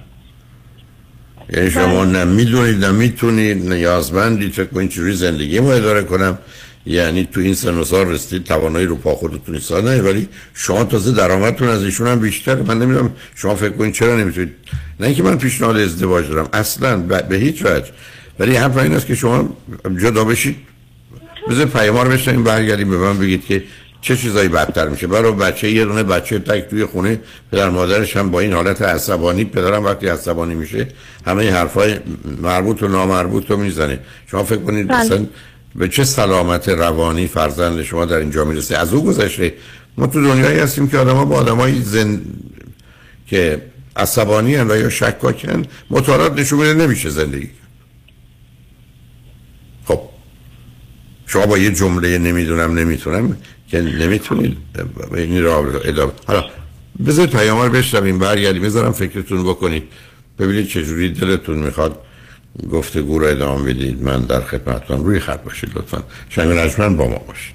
یعنی شما نه می‌دونید نه می‌تونید نیازمندی فکر کنید چجوری زندگی ما اداره کنم. یعنی تو این سن و سال رسیدید توانایی رو پا خودتون ایستادن ولی شما تازه درآمدتون از ایشون هم بیشتره. من نمی‌دونم شما فکر کنید چرا نمی‌تونید. نه اینکه من پیشنهاد ازدواج دارم اصلا ب- به هیچ وجه. ولی حرف این است که شما جدا بشید. بذار پیام رو بشنیم برگردیم به من بگید که چه چیزایی بدتر میشه؟ برای بچه یه دونه بچه تک توی خونه پدر مادرش هم با این حالت عصبانی پدرم وقتی عصبانی میشه همه این حرفای مربوط و نامربوط رو می‌زنه. شما فکر کنید بله. مثلا به چه سلامت روانی فرزند شما در اینجا می‌رسه؟ از او گذشته. ما تو دنیایی هستیم که آدما با آدمای زن که عصبانی هن و یا شکاکن مطالعات نشون میده نمیشه زندگی خب. شما با یه جمله نمی‌دونم نمی‌تونم که نمی‌تونید این راه ادامه حالا بذارید پیام رو بشنویم برگردیم بذارم فکرتون بکنید. ببینید چجوری دلتون می‌خواد گفتگو رو ادامه بدید. من در خدمتتون روی خط باشید لطفا. شنگ رجمن با ما باشید.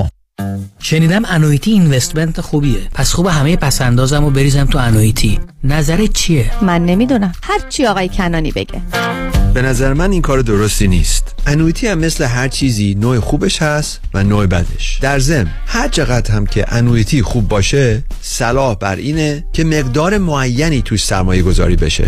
شنیدم annuity investment خوبیه. پس خوب همه پس‌اندازمو بریزم تو annuity. نظرت چیه؟ من نمی‌دونم. هر چی آقای کنانی بگه. به نظر من این کار درستی نیست. annuity هم مثل هر چیزی نوع خوبش هست و نوع بدش. در ضمن هر چقدر هم که annuity خوب باشه صلاح بر اینه که مقدار معینی توش سرمایه گذاری بشه.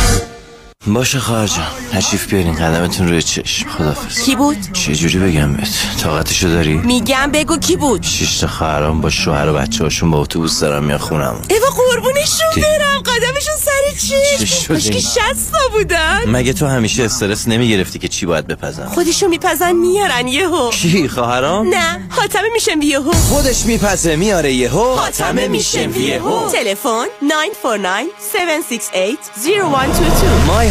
باشه خواهر جان تشریف بیارین قدمتون روی چشم. خدافز کی بود؟ چجوری بگم بهت؟ طاقتشو داری؟ میگم بگو کی بود؟ شش تا خواهرام با شوهر و بچه هاشون با اتوبوس دارن میان خونم ایوا قربونشون برم قدمشون سر چه چی شده؟ کاش که؟ شستا بودن مگه تو همیشه استرس نمی‌گرفتی که چی باید بپزم خودشو میپزن میارن یهو. کی خواهرام؟ نه حاتمه میشم یهو. خودش میپزه میاره یهو. حاتمه میشم یهو. تلفن 949 768 0122 myhatam.com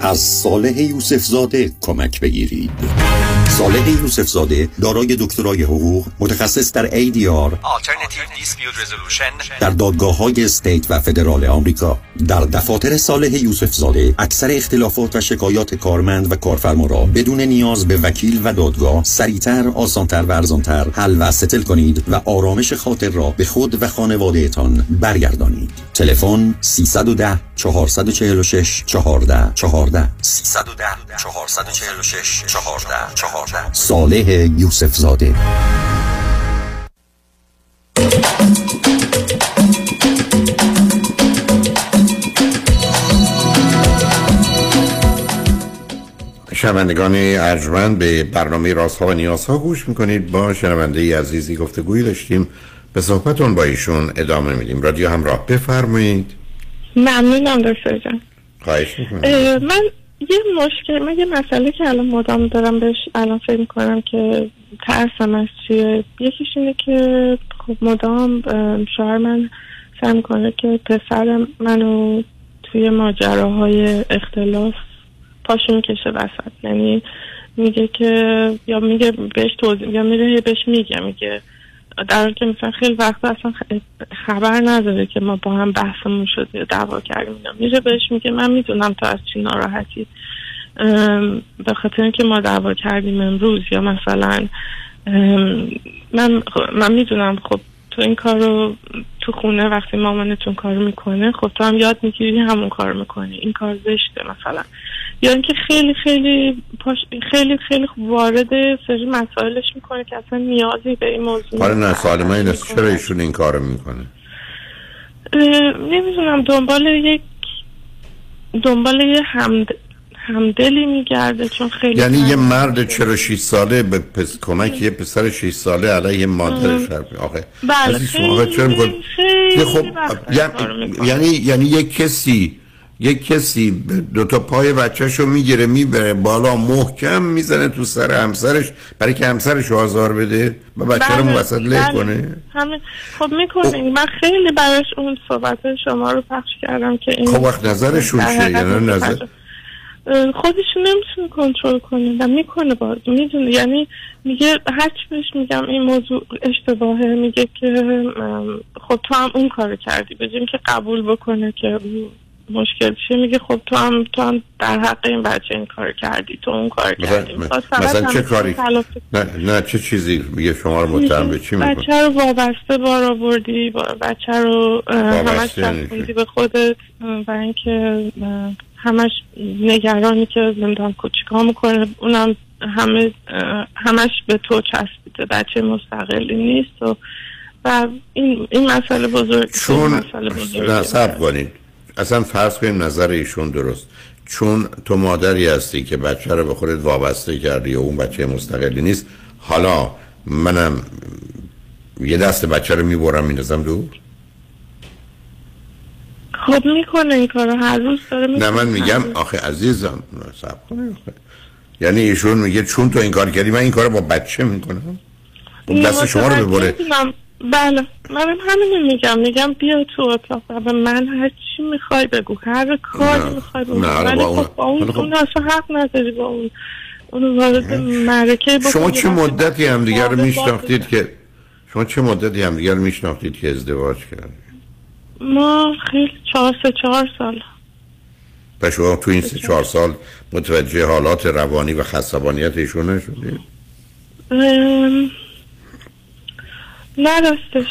از صالح یوسف زاده کمک بگیرید. صالح یوسف زاده دارای دکترای حقوق متخصص در ADR در دادگاه های استیت و فدرال آمریکا. در دفاتر صالح یوسف زاده اکثر اختلافات و شکایات کارمند و کارفرما را بدون نیاز به وکیل و دادگاه سریعتر آسانتر و ارزانتر حل و ستل کنید و آرامش خاطر را به خود و خانوادهتان برگردانید. تلفن 310 446 14 14 310 446 14 14 صالح یوسف زاده شنوندگان ارجمند به برنامه رازها و نیازها گوش می‌کنید. با شنونده عزیزی گفتگویی داشتیم. به صحبتون با ایشون ادامه میدیم. رادیو همراه. بفرمایید. ممنونم دکتر جان. خواهش می‌کنم. من یه مشکل من یه مسئله که الان مدام دارم بهش الان فکر می‌کنم که ترسم از چیه. یکیش اینه که خب مدام شوهر من سعی می‌کنه که پسر منو توی ماجراهای اختلاف پاشو می‌کشه وسط. یعنی میگه که یا میگه بهش توضیح یا میره بهش میگه میگه در حالی که مثلا خیلی وقت اصلا خبر نداره که ما با هم بحثمون شد یا دعوا کردیم. میره بهش میگه من می‌دونم تو از چی ناراحتی. به خاطر اینکه ما دعوا کردیم امروز یا مثلا من من می‌دونم خب تو این کار رو تو خونه وقتی مامانتون کار می‌کنه خب تو هم یاد می‌گیری همون کار می‌کنی. این کار زشته مثلا. یا اینکه خیلی خیلی پاش خیلی خیلی وارد سری مسائلش می‌کنه که اصلا نیازی به این موضوع حالا نه سوال من این چرا ایشون این کارو می‌کنه؟ نمی‌دونم دنبال یک دنبال یه همد... همدلی میگرده چون خیلی یعنی یه مرد 46 ساله به پس... کمک یه پسر 6 ساله علیه مادرش آخه بله چرا می‌کنید؟ خیلی یه خب یعنی یعنی یک کسی یک کسی دو تا پای بچهشو می‌گیره می‌بره بالا محکم می‌زنه تو سر همسرش برای که همسرش آزار بده و بچه رو بله، وسط له بله. کنه. همه خب می‌کنه من خیلی براش اون صحبت شما رو پخش کردم که این خب وقت نظرشون چیه؟ یعنی نظر خودش نمی‌تونه کنترل کنه و می‌کنه باز می‌دونه. یعنی میگه هرچی بهش میگم این موضوع اشتباهه. میگه که خب تو هم اون کار کردی. بجیم که قبول بکنه که مشکل چیه میگه خب تو هم تو هم در حق این بچه این کار کردی تو اون کار کردی. مثلا, مثلا چه کاری؟ نه نه چه چیزی میگه شما رو متهم به چی می‌کنه بچه رو وابسته بار آوردی با- بچه رو همش یعنی چی؟ به خودت و اینکه همش نگرانی که نمی‌دونم چیکار می‌کنه. اونم همه همش به تو چسبیده. بچه مستقلی نیست و و این این مسئله بزرگ چون مسئله بزرگه. نه صبر کنید. اصلا فرض کنیم نظر ایشون درست. چون تو مادری هستی که بچه رو به خودت وابسته کردی و اون بچه مستقلی نیست حالا منم یه دست بچه رو می‌برم میندازم دور؟ خب می‌کنه این کارو هر روز داره نه می‌کنه من میگم آخه عزیزم نه، کنید آخه. یعنی ایشون میگه چون تو این کار کردی من این کار با بچه می‌کنم؟ اون دست شما رو ببره. بله. منم همینو میگم. میگم بیا تو اتاق. و به من هر چی می‌خوای بگو. هر کاری می‌خوای بگو. ولی خب با اون حالا خب- اون اصلا حق نداری با اون اون وارد معرکه شما چه مدتی رو واقعا میشناختید که شما چه مدتی همدیگر رو میشناختید که ازدواج کردید؟ ما خیلی چهار سه چهار سال. و شما تو این سه چهار سال متوجه حالات روانی و خستبانیت ایشون نشدید؟ نه راستش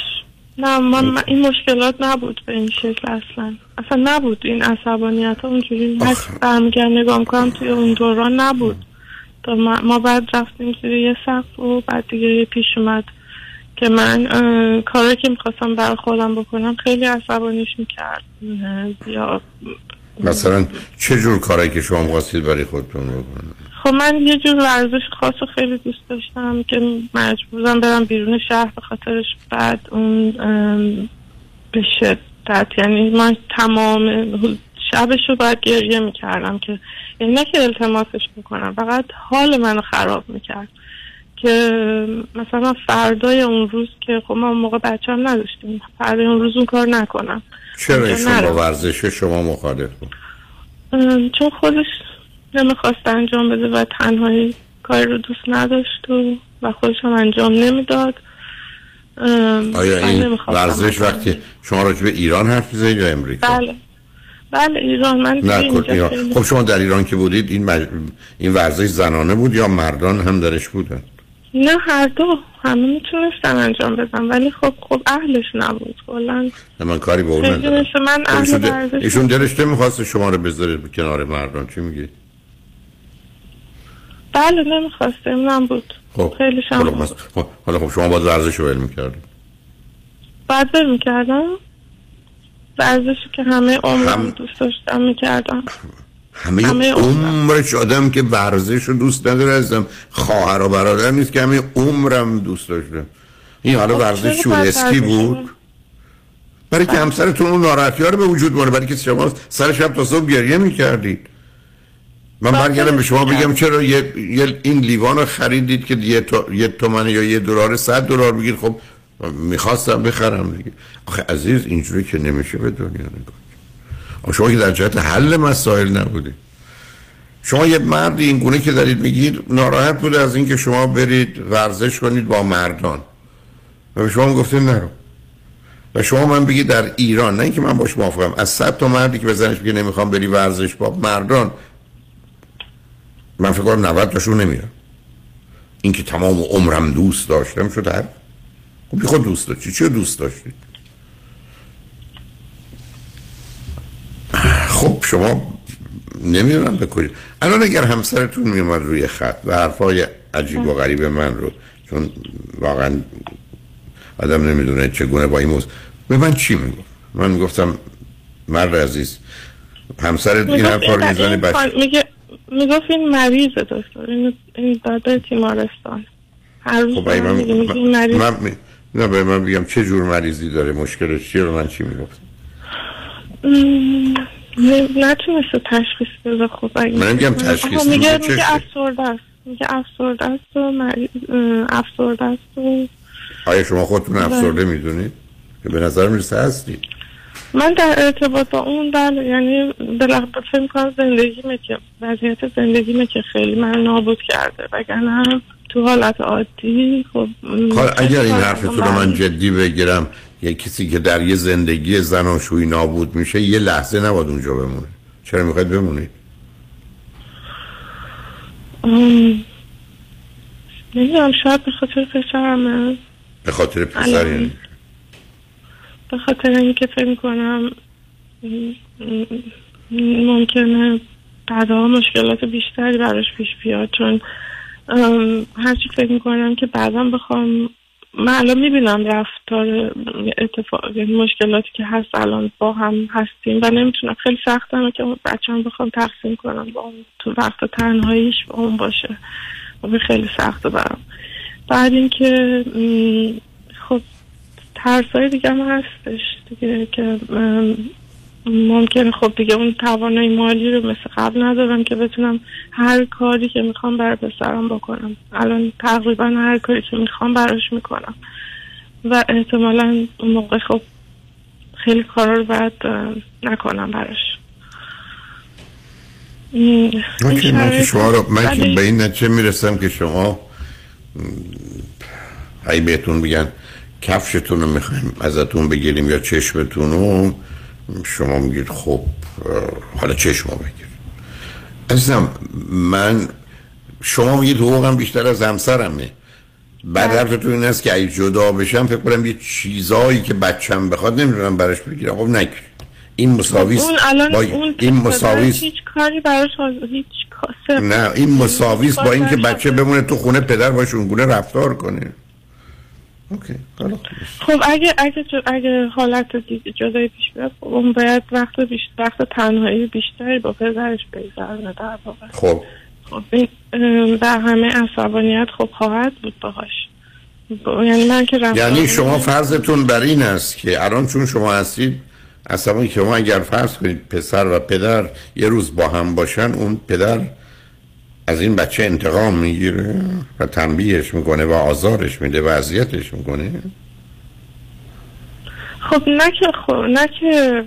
نه من, من این مشکلات نبود به این شکل اصلا. اصلا نبود این عصبانیت ها. اونجوری هر برمیگرد نگاه می‌کنم توی اون دوران نبود. تا ما, ما بعد رفتیم زیر یه سقف و بعد دیگه پیش اومد که من کاری که می‌خواستم برای خودم بکنم خیلی عصبانیش می‌کرد. یا مثلا چه جور کارایی که شما خواستید برای خودتون بکنید؟ خب من یه جور ورزش خاص خیلی دوست داشتم که مجبورم برم بیرون شهر به خاطرش بعد اون به شدت. یعنی من تمام شبش رو باید گریه می‌کردم که یعنی نه که التماسش می‌کنم فقط حال منو خراب می‌کرد. که مثلا فردای اون روز که خب ما موقع بچه هم نداشتیم فردای اون روز اون کار نکنم. چرا ایشون با. ورزش شما مخالف بود؟ چون خودش نمی‌خواست انجام بده و تنهایی کاری رو دوست نداشت و و خودش هم انجام نمی‌داد. آیا این ورزش وقتی شما راجع به ایران حرف می‌زنید یا امریکا؟ بله. بله ایران. من نه ایران. خب شما در ایران که بودید این مج... این ورزش زنانه بود یا مردان هم درش بودن؟ نه هر دو. همه می‌تونستن انجام بدن ولی خب خب اهلش نبود. کلا نه، من کاری به اون ندارم. من خب ایشون, اهل ایشون دلش نمی‌خواست شما رو بذارید کنار مردان. چی میگی؟ بله نمی‌خواسته اونم بود. خب خیلی حالا, شم بس... خب، حالا خب شما باید ورزش رو ول می‌کردید بعد بر می‌کردم. ورزشی که همه عمرم هم- دوست داشتم می‌کردم. همه, همه عمرش آدم که ورزش رو دوست نداره ازم خواهر و برادر نیست که همه عمرم دوست داشته. این حالا خب ورزش چون اسکی بود؟ برای که همسرتون اون ناراحتی ها رو به وجود مونه برای که شما سر شب تا صبح گریه می‌کردید. من برگردم به شما بگم چرا یه, یه این لیوان رو خریدید که یه, تو... یه تومن یا یه دلار صد دلار بگیر. خب می‌خواستم بخرم دیگه. آخه عزیز اینجوری که نمیشه به دنیا نگاه شما که در جهت حل مسائل نبودید شما یه مرد این گونه که دارید میگید ناراحت بوده از اینکه شما برید ورزش کنید با مردان. و به شما گفته نرو و شما من بگید در ایران نه اینکه من باش موافقم. از صد تا مردی که بزنش بگه نمی‌خوام بری ورزش با مردان من فکر کنم 90 تاشون نمیرم اینکه تمام عمرم دوست داشتم شد هر خب خود دوست داشتی؟ چی دوست داشتید خب شما نمی‌دونم به کجا. الان اگر همسرتون میومد روی خط و حرفای عجیب و غریب من رو چون واقعا آدم نمی‌دونه چگونه با این موضوع. به من چی می‌گفت؟ من می‌گفتم مرد عزیز همسرت این حرفا رو می‌زنه این بچه می‌گفت این مریضه دکتر. این این داده تیمارستان هر روز خب من من, من, نه به من بگم چه جور مریضی داره مشکلش چیه رو من چی می‌گفت نتونسته تشخیص بده خب من میگم تشخیص میگه میگه؟ افسرده است. میگه افسرده است و مریض افسرده است و آیا شما خودتون بله. افسرده می‌دونید؟ که به نظر می‌رسه هستید. من در ارتباط با اون بله یعنی بالاخره فکر می‌کنم زندگیمه که وضعیت زندگیمه که خیلی من نابود کرده وگرنه تو حالت عادی خب اگر این خیلی حرفتون رو. من جدی بگیرم یه کسی که در یه زندگی زناشویی نابود میشه یه لحظه نباید اونجا بمونه چرا می‌خواید بمونید نمی‌دونم شاید به خاطر پسرمه به خاطر پسر. یعنی به خاطر اینکه فکر می‌کنم ممکنه بعدها مشکلات بیشتری براش پیش بیاد چون هرچی فکر می‌کنم که بعدا بخوام من الان می‌بینم رفتار اتفاق یعنی مشکلاتی که هست الان با هم هستیم و نمی‌تونم خیلی سختمه که بچه هم بخوام تقسیم کنم با اون تو وقت تنهاییش با اون باشه. و خیلی سخته برام. بعد اینکه خب ترسای دیگه هم هستش دیگه که ام، ممکنه خب دیگه اون توانایی مالی رو مثل قبل ندارم که بتونم هر کاری که می‌خوام برای پسرم بکنم. الان تقریبا هر کاری که می‌خوام براش می‌کنم. و احتمالا اون موقع خب خیلی کارا رو باید نکنم براش. من که, من که شرایط- شما رو من که به این نتیجه می‌رسم که شما هی بهتون بگن کفشتون رو می‌خوایم ازتون بگیریم یا چشمتون رو شما میگید خب حالا چشم رو بگیر. عزیزم من شما میگید حقوقم بیشتر از همسرمه. بعد حرفتون این است که اگه جدا بشم فکر کنم یه چیزایی که بچم بخواد نمی‌دونم براش بگیرم. خب نگیر این مساویست اون الان با اون این پسر مساویست هیچ کاری براش هیچ نه این مساویست با اینکه بچه بمونه تو خونه پدر باش اونگونه رفتار کنه. اوکی خب اگه اگه اگه حالت دیگه جدایی پیش بیاد خب اون باید وقت بیشتر وقت تنهایی بیشتری با پدرش بگذرونه در واقع. خب. خب در همه عصبانیت خب خواهد بود باهاش. با- یعنی من که یعنی شما فرضتون بر این است که الان چون شما هستید اصلا که شما اگر فرض کنید پسر و پدر یه روز با هم باشن اون پدر از این بچه انتقام می‌گیره و تنبیهش می‌کنه و آزارش میده و اذیتش می‌کنه؟ خب نه که خب نه که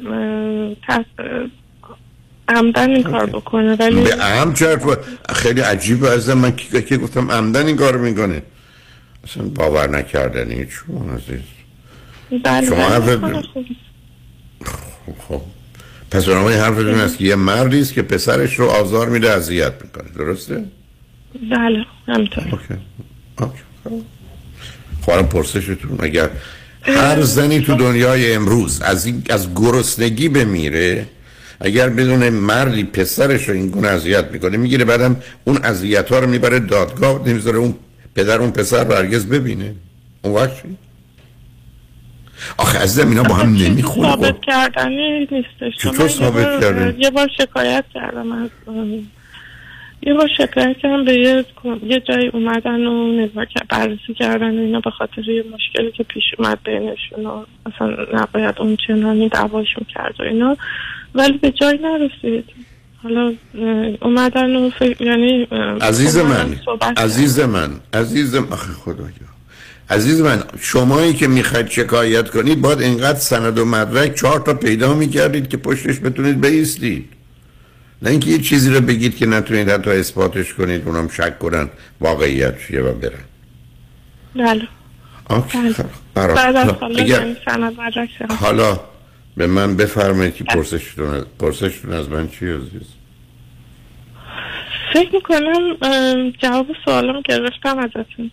عمدن این کار بکنه ولی به چرت و- خیلی عجیبه از من که, که گفتم عمدن این کار می‌کنه. اصلا باور نکردنی چون عزیز. بله، شما بله، حرف- خب. خب. پس بنابراین حرفتون است که یه مردی است که پسرش رو آزار میده اذیت می‌کنه. درسته؟ بله خواهرم خب، پرسشتون. اگر هر زنی تو دنیای امروز از این از گرسنگی بمیره اگر بدون مردی پسرش رو این گونه اذیت می‌کنه می‌گیره بعدم اون اذیت ها رو می‌بره دادگاه نمی‌ذاره اون پدر اون پسر رو هرگز ببینه. اون وقت؟ آخه از اینا با هم نمی‌خونه ثابت کردنی نیستش. چطور ثابت کردنی؟ یه بار شکایت کردم از یه بار شکایت کردم به یه, یه جایی اومدن و نگاه بررسی کردن و اینا به خاطر یه مشکلی که پیش اومد بینشون و اصلا نباید اون چنانی دعواشون کرد و اینا. ولی به جای نرسید. حالا اومدن و فکر یعنی عزیز من عزیز من عزیز من. آخه خدایا. عزیز من شمایی که می‌خواید شکایت کنید باید اینقدر سند و مدرک چهار تا پیدا می‌کردید که پشتش بتونید بیستید نه اینکه یه چیزی رو بگید که نتونید حتی اثباتش کنید اونم شک کنن واقعیت چیه و برن بله بله. اگر. حالا به من بفرمایید که پرسشتون از پرسشتون از من چی عزیز فکر می‌کنم جواب سوالم گرفتم ازتون.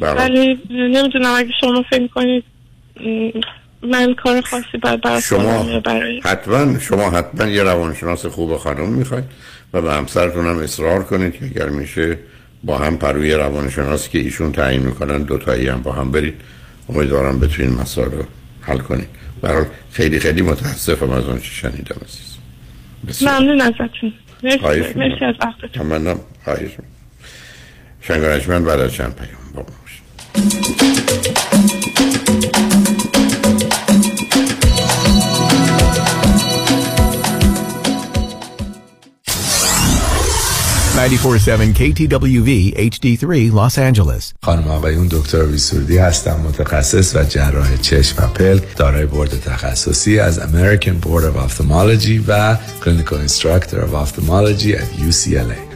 ولی نمی‌دونم اگه شما فکر کنید من کار خاصی باید برای شما برای حتما شما حتما یه روانشناس خوب خانم می‌خواید و به همسرتون هم اصرار کنید که اگر میشه با هم پروی روانشناس که ایشون تعیین می‌کنن دوتایی هم با هم برید. امیدوارم بتونین مسائل رو حل کنید. برحال خیلی خیلی متاسفم از اون چی شنیدم عزیز. ممنون ازتون. مرسی. از وقتتون. شنگانشمن بعد از چند پیام با ما باشید. 947 KTWV HD3 Los Angeles. خانم آقایون دکتر ویسوردی هستم متخصص و جراح چشم و پلک دارای بورد تخصصی از American Board of Ophthalmology و Clinical Instructor of Ophthalmology at UCLA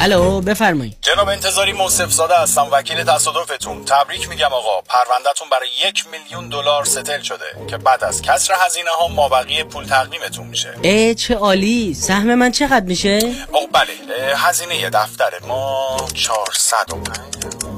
الو بفرمایید. جناب انتظاری موصف زاده هستم وکیل تصادفتون. تبریک میگم آقا. پروندهتون برای یک میلیون دلار ستل شده که بعد از کسر هزینه ها مابقی پول تقدیمتون میشه. ای چه عالی. سهم من چقدر میشه؟ بله. هزینه دفتر ما 405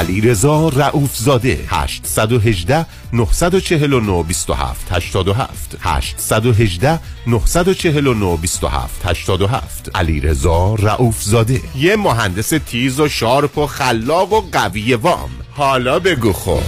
علی رضا رئوف زاده 818 949 27 87 818 949 27 87 علی رضا رئوف زاده یه مهندس تیز و sharp و خلاق و قوی وام. حالا بگو خب.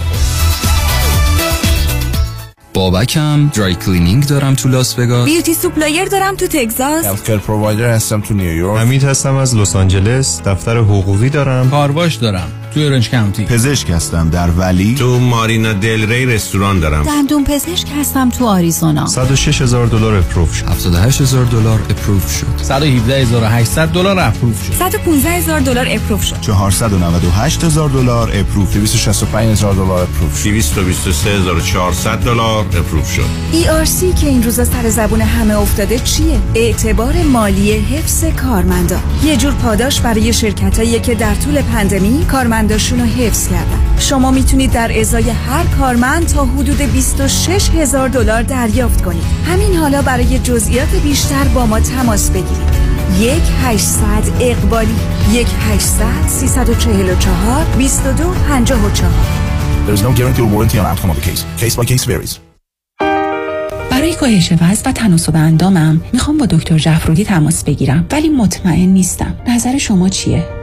بابکم dry cleaning دارم تو لاس وگاس. beauty supply دارم تو تگزاس. healthcare provider هستم تو نیویورک. حمید هستم از لس آنجلس. دفتر حقوقی دارم. کارواش دارم. تو اورنج کانتی پزشک هستم در ولی. تو مارینا دل ری رستوران دارم. دندون پزشک هستم تو آریزونا. 106 هزار دلار approve شد. 78 هزار دلار approve شد. 117800 دلار approve شد. 115 هزار دلار approve شد. 498 هزار دلار approve 265 هزار دلار approve 223 هزار 400 دلار اپروف شد. ERC که این روزا سر زبون همه افتاده چیه؟ اعتبار مالی حفظ کارمندا. یه جور پاداش برای شرکتایی که در طول پندمی کارمنداشون رو حفظ کردن. شما می‌تونید در ازای هر کارمند تا حدود 26 هزار دلار دریافت کنید. همین حالا برای جزئیات بیشتر با ما تماس بگیرید. یک 800 اقبالی یک 800 344 22 54 There is no guarantee or warranty on outcome of the case. Case by case varies. برای کاهش وزن و تناسب اندامم می‌خوام با دکتر جعفرودی تماس بگیرم ولی مطمئن نیستم. نظر شما چیه؟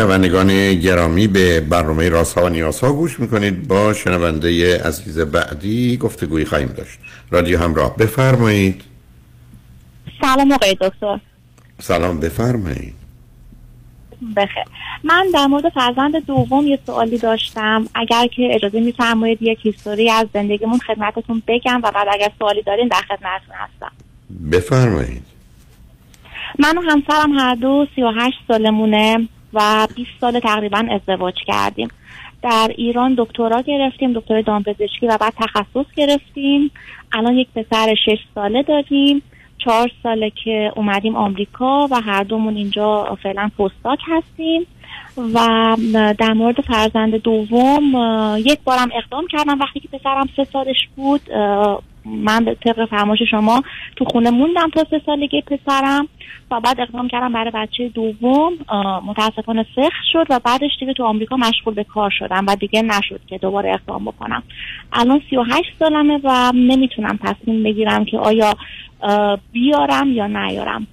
شنوندگان گرامی به برنامه راست ها و نیاز ها گوش می‌کنید. با شنونده عزیز بعدی گفتگویی خواهیم داشت. رادیو همراه بفرمایید. سلام آقای دکتر. سلام بفرمایید. بخیر. من در مورد فرزند دوم یه سوالی داشتم. اگر که اجازه میفرمایید یک هیستوری از زندگیمون خدمتتون بگم و بعد اگر سوالی دارین در خدمتتون هستم. بفرمایید. من و همسرم هر دو 38 سالمونه. و 20 سال تقریبا ازدواج کردیم. در ایران دکترا گرفتیم دکتر دامپزشکی و بعد تخصص گرفتیم. الان یک پسر 6 ساله داریم. چهار ساله که اومدیم آمریکا و هر دومون اینجا فعلا پستاک هستیم. و در مورد فرزند دوم یک بارم اقدام کردم. وقتی که پسرم سه سالش بود من به طبق فرمایش شما تو خونه موندم تا سه سالگی پسرم و بعد اقدام کردم برای بچه دوم. متاسفانه سخت شد و بعدش دیگه تو آمریکا مشغول به کار شدم و دیگه نشد که دوباره اقدام بکنم. الان 38 سالمه و نمی‌تونم تصمیم بگیرم که آیا بیارم یا نیارم.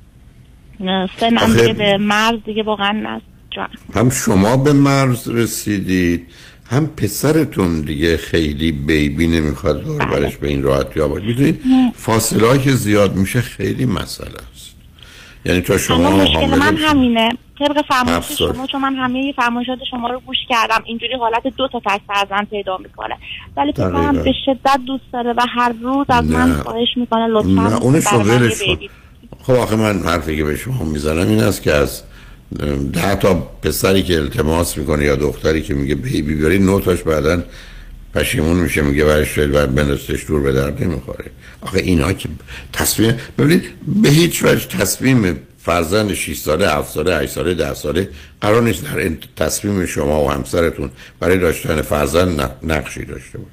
سنم دیگه به مرز دیگه واقعا جان. هم شما به مرز رسیدید هم پسرتون دیگه خیلی بیبی نمی‌خواد دور برش به این راحتی آباد. می‌دونید فاصله که زیاد میشه خیلی مسئله است. یعنی تا شما مشکل من همینه. طبق فرمایش. شما چون من همه فرمایشات شما رو گوش کردم اینجوری حالت دو تا تک فرزند پیدا می‌کنه. ولی پسرم دقیقاً. به شدت دوست داره و هر روز از من. خواهش می‌کنه لطفا نه اونش رو خب آخه من حرفی که به شما می‌زنم این است که از ده تا پسری که التماس می‌کنه یا دختری که میگه بیبی بری نو تاش بعدا پشیمون میشه میگه برش و بندازش دور به درد نمی‌خوره. آخه اینا که تصمیم ببینید به هیچ وجه تصمیم فرزند 6 ساله 7 ساله 8 ساله 10 ساله قرار نیست در این تصمیم شما و همسرتون برای داشتن فرزند نق- نقشی داشته باشه.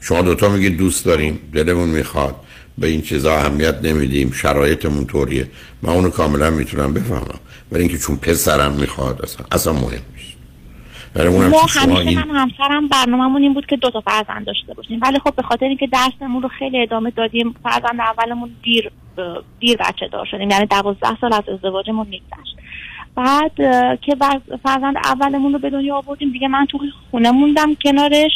شما دوتا میگید دوست داریم دلمون می‌خواد به این چیزا اهمیت نمیدیم شرایطمون طوریه. من اونو کاملا می‌تونم بفهمم. ولی اینکه چون پسرم می‌خواد اصلا اصلا مهم نیست. برای اونم ما همیشه این من همسرم برنامه‌مون این بود که دو تا فرزند داشته باشیم. ولی خب به خاطر اینکه درسمون رو خیلی ادامه دادیم فرزند اولمون دیر دیر بچه دار شدیم. یعنی دوازده سال از ازدواجمون میگذشت. بعد که فرزند اولمون رو به دنیا آوردیم دیگه من تو خونه موندم کنارش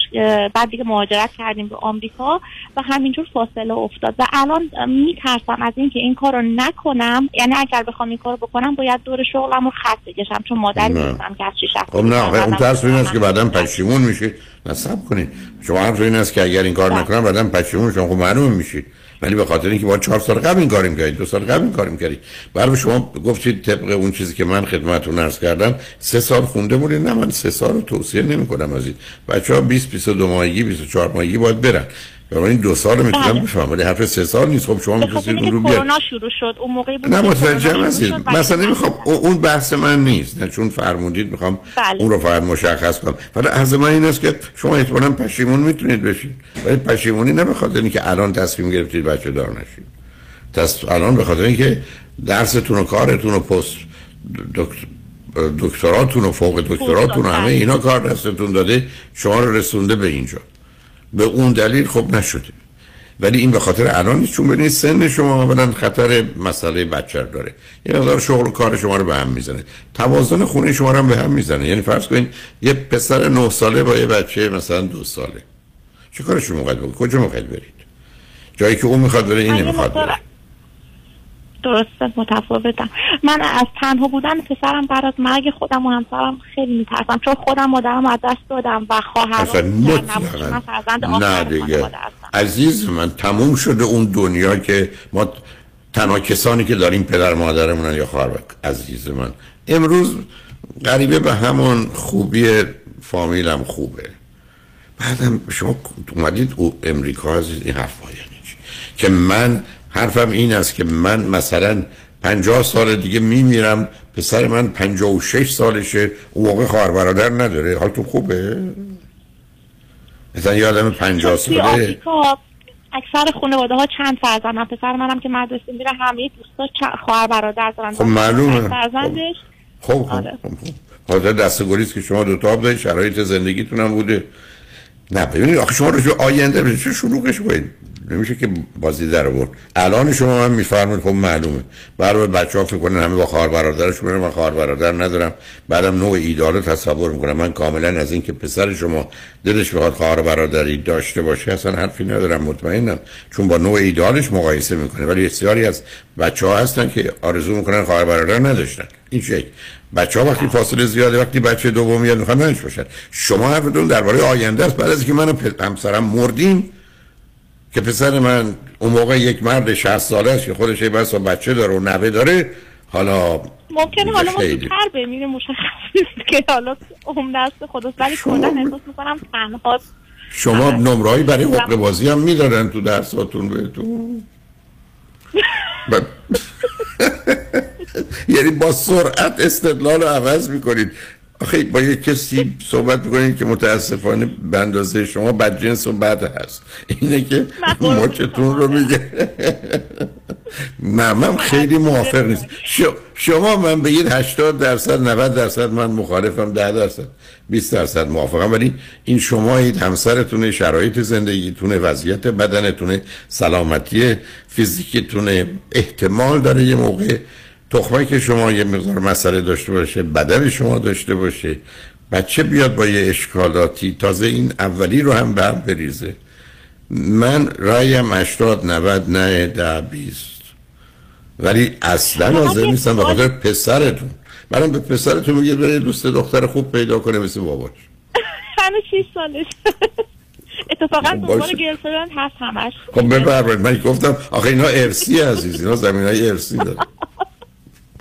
بعد دیگه مهاجرت کردیم به آمریکا و همینجور فاصله افتاد. و الان میترسم از اینکه این کار رو نکنم یعنی اگر بخوام این کار رو بکنم باید دور شغلم رو خط بکشم چون مادری نه. نیستم که از هفته خب نه اون ترس این است. که بعدا پشیمون میشید. نصب کنید. شما حرف این است که اگر این کار نکنم بعدا پشیمون شما. خب معلوم میشید. ولی به خاطر اینکه با چهار سال قبل این کاریم کردید دو سال قبل این کاریم کردید برای شما گفتید طبق اون چیزی که من خدمتتون عرض کردم سه سال خونده بودید نه من سه سال رو توصیه نمی کنم از این بچه ها 20 22 ماهگی 24 ماهگی باید برن. برای این دو سال می‌تونم بله. بفهمم ولی حرف سه سال نیست. خب شما می‌تونید اون رو بیارید کرونا شروع شد اون موقعی بود نه متوجه هستید مثلا نمی‌خوام اون بحث من نیست. نه چون فرمودید می‌خوام بله. اون رو فقط مشخص کنم. ولی از من این است که شما احتمالاً پشیمون می‌تونید بشید. ولی پشیمونی نه به خاطر اینکه الان تصمیم گرفتید بچه دار نشید. دست الان به خاطر اینکه درستون و کارتون و پست دکت- دکتراتون و فوق دکتراتون و همه اینا کار دستتون داده شما رو رسونده به اینجا. به اون دلیل خب نشده. ولی این به خاطر الان نیست چون ببینید سن شما اولا خطر مسئله بچه رو داره. یه مقدار شغل و کار شما رو به هم می‌زنه. توازن خونه شما رو هم به هم می‌زنه. یعنی فرض کنید یه پسر نه ساله با یه بچه مثلا دو ساله. چه موقع بکنید کجا می‌خواید برید؟ جایی که اون می‌خواد بره این من یه نمی‌خواد مقدار- بره. درسته متفاوتم. من از تنها بودن پسرم بعد از مرگ خودم و همسرم خیلی میترسم چون خودم مادرم از دست دادم و اصلا خواهرام من فرزند نه دیگه. عزیز من تموم شده اون دنیا که ما تنها کسانی که داریم پدر مادرمونن یا خواهر عزیز من. امروز غریبه به همون خوبی فامیلم خوبه. بعدم شما اومدید او امریکا عزیز این حرف یعنی؟ که من حرفم این است که من مثلا پنجاه سال دیگه میمیرم پسر من پنجاه و شش سالشه اون موقع خواهر برادر نداره. حالتون خوبه؟ مثلا یه آدم پنجاه ساله اکثر خانواده ها چند فرزندن پسر منم که مدرسه میره همه دوستا خواهر برادر دارن. خب معلومه. فرزندش؟ خب خب آره. خب حاضر دست گریز که شما دوتا دارید شرایط زندگیتون هم بوده. نه ببینید آخه شما رو آینده به چه شروعش باید نمیشه که بازی در آورد. الان شما من میفرمایید خب معلومه. برای بچه ها فکر کنن همه با خواهر برادرشون میرن من خواهر برادر ندارم. بعدم نوع ایدال رو تصور می‌کنم. من کاملا از اینکه پسر شما دلش بخواد خواهر برادری داشته باشه اصلا حرفی ندارم مطمئنم. چون با نوع ایدالش مقایسه می‌کنه. ولی بسیاری از بچه ها هستن که آرزو می‌کنن خواهر برادر نداشتن. این شکل. بچه وقتی فاصله زیاده وقتی بچه دوم میاد می‌خوان نداشته باشن. شما حرفتون درباره آینده است. بعد از اینکه من و همسرم مردیم که پسر من اون موقع یک مرد 60 ساله است که خودش یه بس بچه داره و نوه داره حالا ممکنه حالا ما خیلی. زودتر بمیریم مشخص که حالا هم دست خداست ولی کلا احساس می‌کنم تنها شما نمرهایی برای حقوق بازی هم می‌دادن تو درساتون بهتون. *laughs* *laughs* یعنی با سرعت استدلال رو عوض می‌کنید. آخه با یک کسی صحبت می‌کنید که متاسفانه به اندازه شما بدجنس و بد هست. اینه که مچتون رو میگه. نه من خیلی موافق نیست شما من بگید 80 درصد 90 درصد من مخالفم 10 درصد 20 درصد موافقم. ولی این شمایید همسرتونه شرایط زندگیتونه وضعیت بدنتونه سلامتی فیزیکتونه احتمال داره یه موقع تخمه که شما یه مقدار مسئله داشته باشه بدن شما داشته باشه بچه بیاد با یه اشکالاتی تازه این اولی رو هم به هم بریزه. من رایم 80 90 نه ده 20 ولی اصلا حاضر نیستم به خاطر پسرتون. برام به پسرتون میگه بره دوست دختر خوب پیدا کنه مثل باباش. هنوز 6 سالش اتفاقا دنبال. گرلفرند هست همش. خب ببرید. من گفتم آخه اینا ارسی عزیز اینا زمین های ارسی داره *laughs*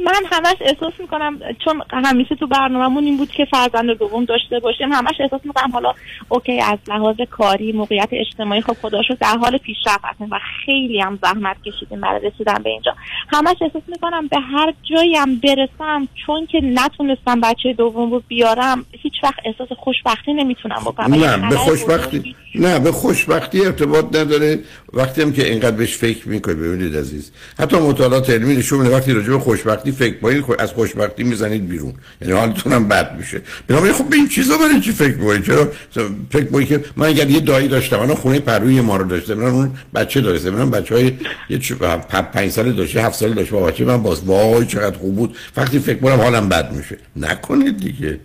من همش احساس می‌کنم چون همیشه تو برنامهمون این بود که فرزند دوم داشته باشیم همش احساس می‌کنم حالا اوکی از لحاظ کاری موقعیت اجتماعی خب خدا شد در حال پیشرفت هستیم و خیلی هم زحمت کشیدیم برای رسیدن به اینجا. همش احساس می‌کنم به هر جایی هم برسم چون که نتونستم بچه دوم رو بیارم هیچ وقت احساس خوشبختی نمی‌تونم بکنم. یعنی نه به خبر خوشبختی نه به خوشبختی ارتباط نداره. وقتی هم که اینقدر بهش فکر می‌کنید ببینید عزیز. حتی مطالعات علمی نشون میده وقتی راجع به خوشبختی فکر کنید از خوشبختی می‌زنید بیرون. یعنی حالتون هم بد میشه. بنابراین خب به این چیزا برای چی فکر کنید چرا فکر کنید که من اگر یه دایی داشتم من خونه پروی ما رو داشته من اون بچه داشته من بچه های یه چ- پ- پنج سال داشته هفت سال داشته با بچه من باز وای چقدر خوب بود. وقتی فکر کنم حالم بد میشه. نکنید دیگه.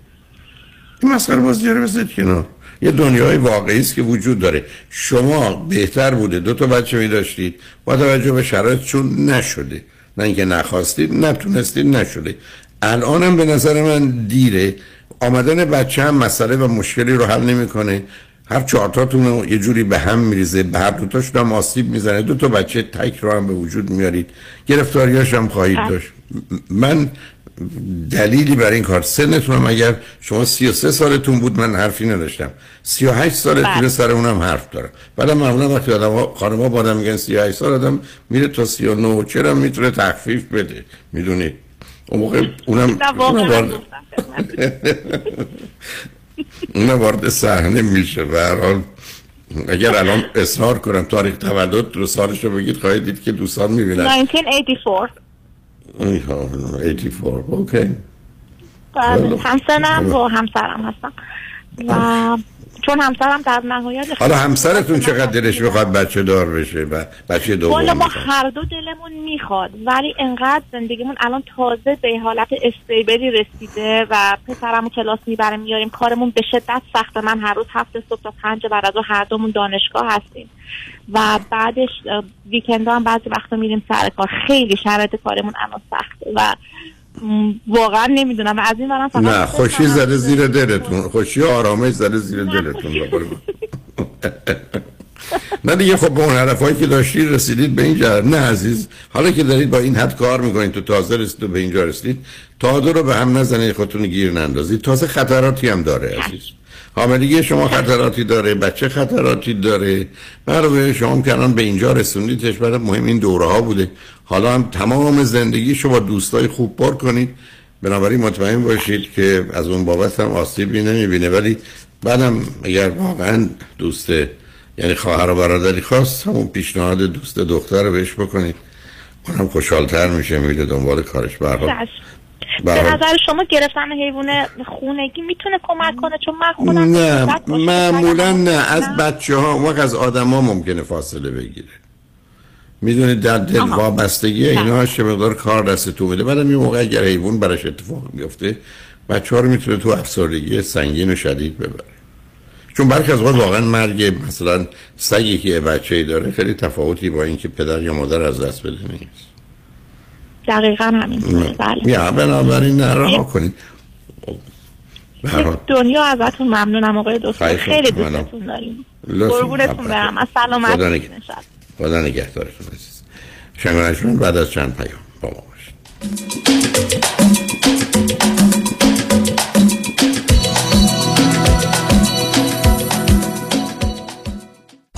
این مسخره بازی رو بذارید کنار. یه دنیای واقعی است که وجود داره. شما بهتر بوده. دو تا بچه می داشتید با توجه به شرایط چون نشده. نه اینکه نخواستید نتونستید نشده الانم به نظر من دیره. آمدن بچه هم مسئله و مشکلی رو حل نمی‌کنه. هر چهارتاتون رو یه جوری به هم میریزه. به هر دوتاشون هم آسیب می‌زنه. دو تا بچه تک رو هم به وجود میارید. گرفتاریاش هم خواهید داشت. من دلیلی برای این کار. سنتون هم اگر شما 33 سالتون بود من حرفی نداشتم. 38 سالتون بله. سر اونم حرف دارم بعدم معمولا وقتی آدم ها خانم ها با آدم میگن 38 سال آدم میره تا 39 چرا می‌تونه تخفیف بده؟ می‌دونید اون موقع اونم اونم وارد *laughs* اونم وارد صحنه میشه. به هر حال اگر الان اصرار کنم تاریخ تولد رو سالش رو بگید خواهید دید که دوستان می‌بینن. 1984 84 اوکی. بله همسنم و همسرم هستم. و چون همسرم در نهایت حالا همسرتون چقدر دلش می‌خواد بچه دار بشه و بچه دوم والا ما هر دو دلمون می‌خواد ولی انقدر زندگیمون الان تازه به حالت استیبلی رسیده و پسرمو کلاس می‌بریم میاریم کارمون به شدت سخته. من هر روز هفت صبح تا پنج بعد از هر دومون دانشگاه هستیم. و بعدش ویکند هم بعضی وقتا میریم سر کار. خیلی شرایط کارمون الان سخته و واقعا نمی‌دونم. از این برم فقط نه خوشی زده زیر دلتون. خوشی و آرامش زده زیر دلتون به. نه دیگه خب با اون حرفایی که داشتید رسیدید به اینجا نه عزیز حالا که دارید با این حد کار می‌کنید تو تازه رسید و به اینجا رسیدید تا دو رو به هم نزنید خودتون گیر نندازید. تازه خطراتی هم داره عزیز. حاملگی شما خطراتی داره بچه خطراتی داره. برای شما که الان به اینجا رسوندیدش برای مهم این دوره ها بوده. حالا هم تمام زندگی شما دوستای خوب پر کنید. بنابراین مطمئن باشید که از اون بابت هم آسیبی نمی‌بینه. ولی بعدم اگر واقعا دوست یعنی خواهر و برادری خواست همون پیشنهاد دوست دختر رو بهش بکنید. اونم خوشحالتر میشه میره دنبال کارش. چشم. به نظر شما گرفتن حیوان خونگی می‌تونه کمک کنه؟ چون من خودم نه معمولا. نه. از بچه ها وقت از آدم ها ممکنه فاصله بگیره. می‌دونید در دل. وابستگی اینا هست که مقدار کار دست تو میده بعدم یه موقع اگر حیوان براش اتفاق میفته بچه ها رو می‌تونه تو افسردگی سنگین و شدید ببره. چون برخی از واقعا مرگ مثلا سگی که بچه داره خیلی تفاوتی با اینکه پدر یا مادر از دست بده نیست. دقیقا همین بله. یا بنابراین نه رها کنید. دنیا ازتون ممنونم آقای دکتر. خیلی. دوستتون داریم. قربونتون برم. از سلامت. خدا نگهدارتون عزیز. شنگانشون بعد از چند پیام با ما باشید.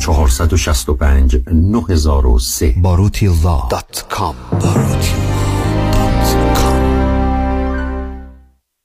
465 9003 باروتی dot com.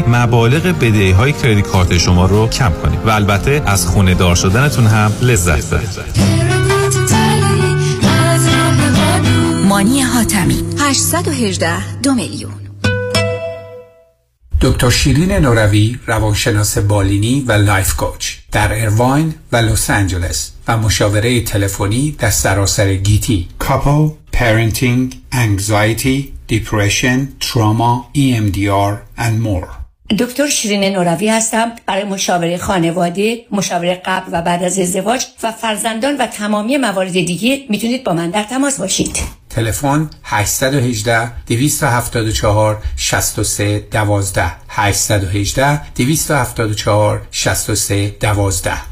مبالغ بدهی های credit card شما رو کم کنید و البته از خونه دار شدنتون هم لذت ببرید. مانی حاتمی 818 دو میلیون. دکتر شیرین نوروی روانشناس بالینی و life coach در ارواین و لس آنجلس و مشاوره تلفنی در سراسر گیتی. couple parenting anxiety depression trauma EMDR and more. دکتر شیرین نوروی هستم. برای مشاوره خانواده مشاوره قبل و بعد از ازدواج و فرزندان و تمامی موارد دیگه می‌تونید با من در تماس باشید. تلفن 818 274 63 12 818 274 63 12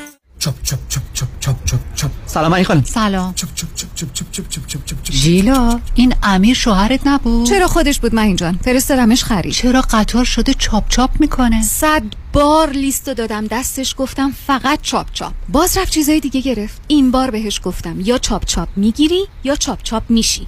چپ چپ چپ چپ چپ چپ چپ سلام علی خانم سلام چپ چپ چپ چپ چپ چپ چپ چپ چپ ژیلا این امیر شوهرت نبود چرا خودش بود من جان فرستادمش خرید چرا قطار شده چاپ چاپ می‌کنه صد بار لیستو دادم دستش گفتم فقط چاپ چاپ باز رفت چیزای دیگه گرفت این بار بهش گفتم یا چاپ چاپ می‌گیری یا چاپ چاپ میشی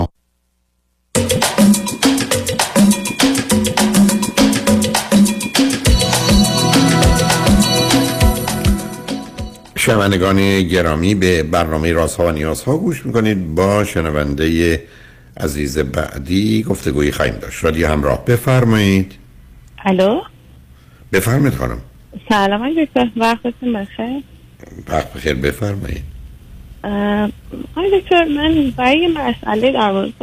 شنوندگان گرامی به برنامه رازها و نیازها گوش می‌کنید. با شنونده عزیز بعدی گفتگویی خواهیم داشت. رادیو همراه بفرمایید. الو؟ بفرمایید خانم. سلام آقای دکتر وقتتون بخیر. وقت بخیر. بفرمایید. آقای دکتر من برای مسئله در مورد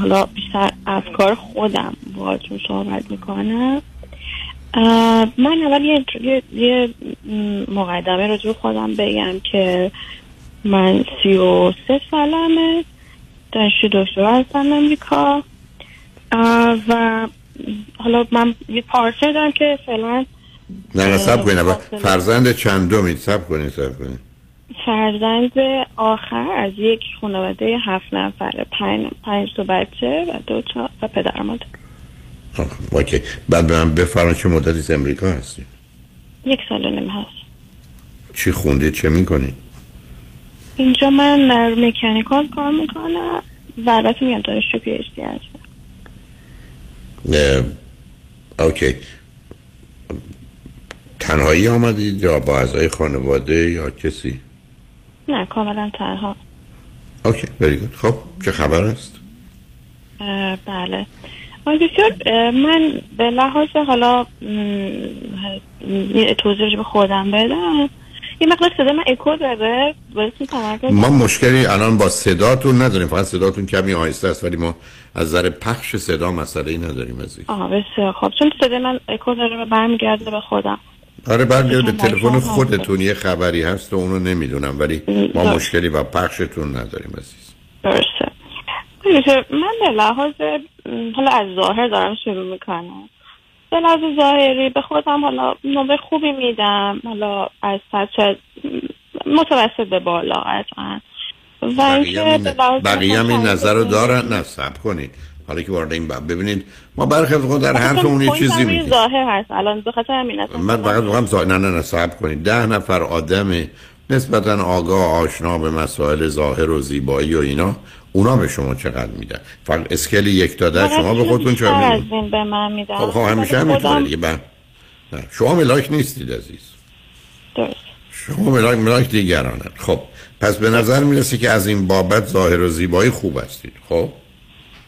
حالا بیشتر افکار خودم باهاتون صحبت می‌کنم. من اول یه, یه, یه مقدمه رو خودم بگم که من سی و سه سالمه دانشجو دکترا هستم امریکا و حالا من یه پارتنر دارم که فعلا نه نه سب کنید فرزند چند دومید سب کنید سب کنید فرزند آخر از یک خانواده هفت نفره پنج, پنج تا بچه و دو تا و پدر مادر. OK. بعد به من بفرمایید چه مدتی از امریکا هستید یک سال و نیم هست چی خوندید چه می‌کنید اینجا من در mechanical کار می‌کنم و البته میگم دانشجو PhD هستم OK. تنهایی آمدید یا با اعضای خانواده یا کسی؟ نه کاملا تنها. OK very good. خب چه خبر است؟ بله. دکتر من به لحاظ حالا توضیح به خودم بدم. یه مقدار صدا من اکو داره. ما مشکلی الان با صداتون نداریم. فقط صداتون کمی آهسته است ولی ما از نظر پخش صدا مسئله ای نداریم عزیز. آها بسیار. خب چون صدا من اکو داره و برمیگرده به خودم. آره برمیگرد به تلفن خودتون یه خبری هست و اونو نمی‌دونم ولی ما. مشکلی با پخشتون نداریم عزیز. درسته. دکتر، من به لحاظ حالا از ظاهر دارم شروع می‌کنم. به لحاظ ظاهری به خودم حالا نمره خوبی میدم. حالا از سطح متوسط به بالا قطعا. و بقیه هم این, نظر رو دارن. نه سب کنید. حالا که وارد این ببینید ما برخی از اوقات در آخه حرفمون یه چیزی میگیم ظاهر هست. الان به خاطر همین من فقط می‌خوام زا... نه نه نه صبر کنید. ده نفر آدم نسبتا آگاه آشنا به مسائل ظاهر و زیبایی و اینا اونا به شما چقدر میدن؟ فقط اسکل یک تا ده شما به خودتون چه این به من میدم خب خب همیشه خودم- همینطوره دیگه بله. نه شما ملاک نیستید عزیز. درست. شما ملاک ملاک دیگرانه خب پس به نظر می‌رسه که از این بابت ظاهر و زیبایی خوب هستید خب؟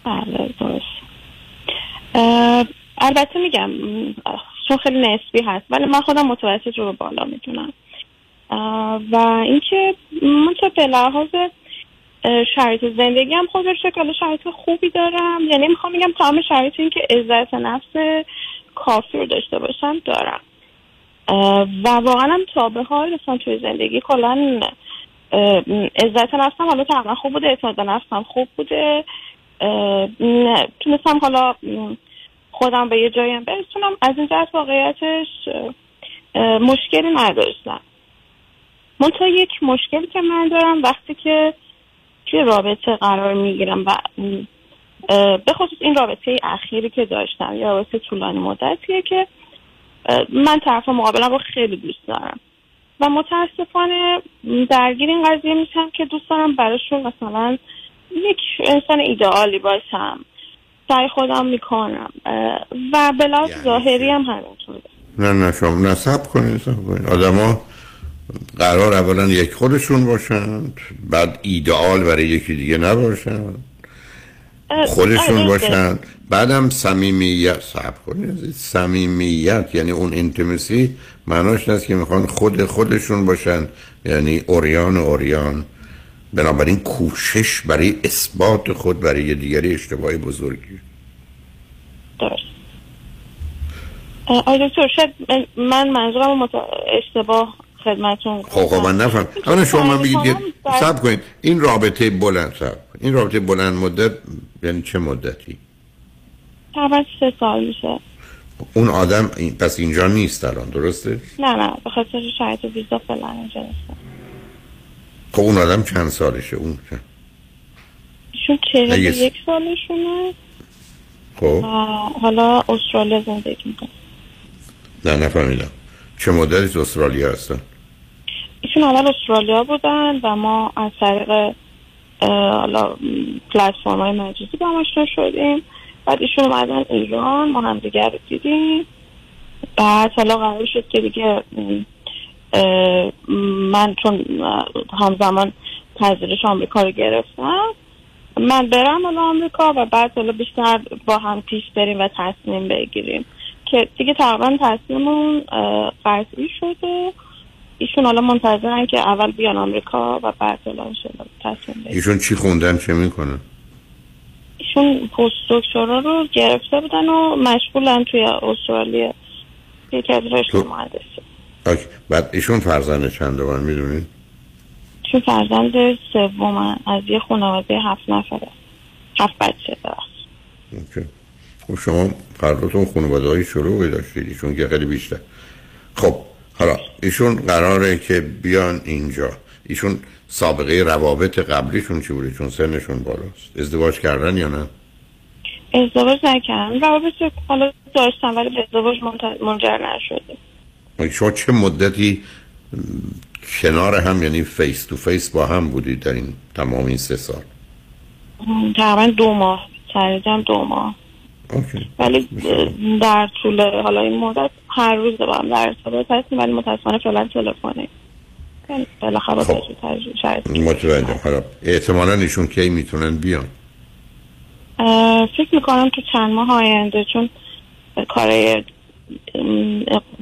بله درست. البته میگم چون خیلی نسبی هست ولی من خودم متوسط رو بالا می‌دونم. و اینکه من چه به لحاظ شرایط زندگی هم خودش شکل شرایط خوبی دارم. یعنی می‌خوام میگم تمام شرایط این که عزت نفس کافی رو داشته باشم دارم. و واقعا هم تا به حال مثلا توی زندگی کلا عزت نفسم حالا تقریبا خوب بوده اعتماد نفسم خوب بوده. تونستم حالا خودم به یه جایی هم برسونم. از این جهت واقعیتش مشکلی نداشتم. منتها یک مشکلی که من دارم وقتی که توی رابطه قرار می‌گیرم و به خصوص این رابطه اخیری که داشتم یا رابطه طولانی مدتیه که من طرف مقابلم رو خیلی دوست دارم. و متاسفانه درگیر این قضیه میشم که دوست دارم براشون مثلا یک انسان ایدئالی باشم. سعی خودم می‌کنم. و به لحاظ ظاهری هم همینطوره. نه نه شما نصب کنید. آدما قرار اولا یک خودشون باشند بعد ایدئال برای یکی دیگه نباشند اه، خودشون آره، باشند بعدم صمیمیت صبر کنید. صمیمیت یعنی اون اینتیمسی معناش است که می‌خوان خود خودشون باشن. یعنی اوریان اوریان. بنابراین کوشش برای اثبات خود برای دیگری اشتباهی بزرگی. درست. آقای دکتر شاید من منظورم مت... اشتباه خدمتون خب خب من نفهم. اولا شما من بگید صبر کنید. این رابطه بلند کنید. این رابطه بلند مدت یعنی چه مدتی؟ تقریبا سه سال میشه. اون آدم پس اینجا نیست الان درسته؟ نه نه به خاطر شرایط ویزا فعلا اینجا نیستم خب اون آدم چند سالشه؟ اون چند؟ نه، یه- یک سالشونه. خب. حالا استرالیا زندگی می‌کنه. نه نفهمیدم. چه مدتی تو استرالیا هستن؟ ایشون اول استرالیا بودن و ما از طریق حالا پلتفرم های مجازی با هم آشنا شدیم. بعد ایشون اومدن ایران ما هم دیگر رو دیدیم. بعد حالا قرار شد که دیگه من چون همزمان پذیرش آمریکا رو گرفتم من برم حالا آمریکا و بعد حالا بیشتر با هم پیش بریم و تصمیم بگیریم. که دیگه تقریبا تصمیممون قطعی شده. ایشون حالا منتظرن که اول بیان آمریکا و بعد حالا تصمیم بگیریم. ایشون چی خوندن؟ چه می‌کنن؟ ایشون پست دکترا رو گرفته بودن و مشغولن توی استرالیا. یکی از رشته مهندسی. بعد ایشون فرزند چند من می‌دونید چون فرزند سوم از یه خانواده هفت نفره. هفت بچه اوکی. خب شما قرارتون خانواده های شروعی داشتید. ایشون که خیلی بیشتر. خب حالا ایشون قراره که بیان اینجا. ایشون سابقه روابط قبلیشون چی بوده؟ چون سنشون بالاست. ازدواج کردن یا نه؟ ازدواج نکردم روابط حالا داشتم ولی به ازدواج منجر نشده. شما چه مدتی کنار هم یعنی face to face با هم بودید در این تمام این سه سال؟ تقریبا دو ماه. سریعا دو ماه. OK. ولی در طول حالا این مدت هر روز با هم در ارتباط هستیم ولی متاسفانه فعلا تلفنی. بالاخره با توجه به شرایط. متوجه حالا احتمالا ایشون کی می‌تونن بیان؟ فکر می‌کنم تو چند ماه آینده چون کار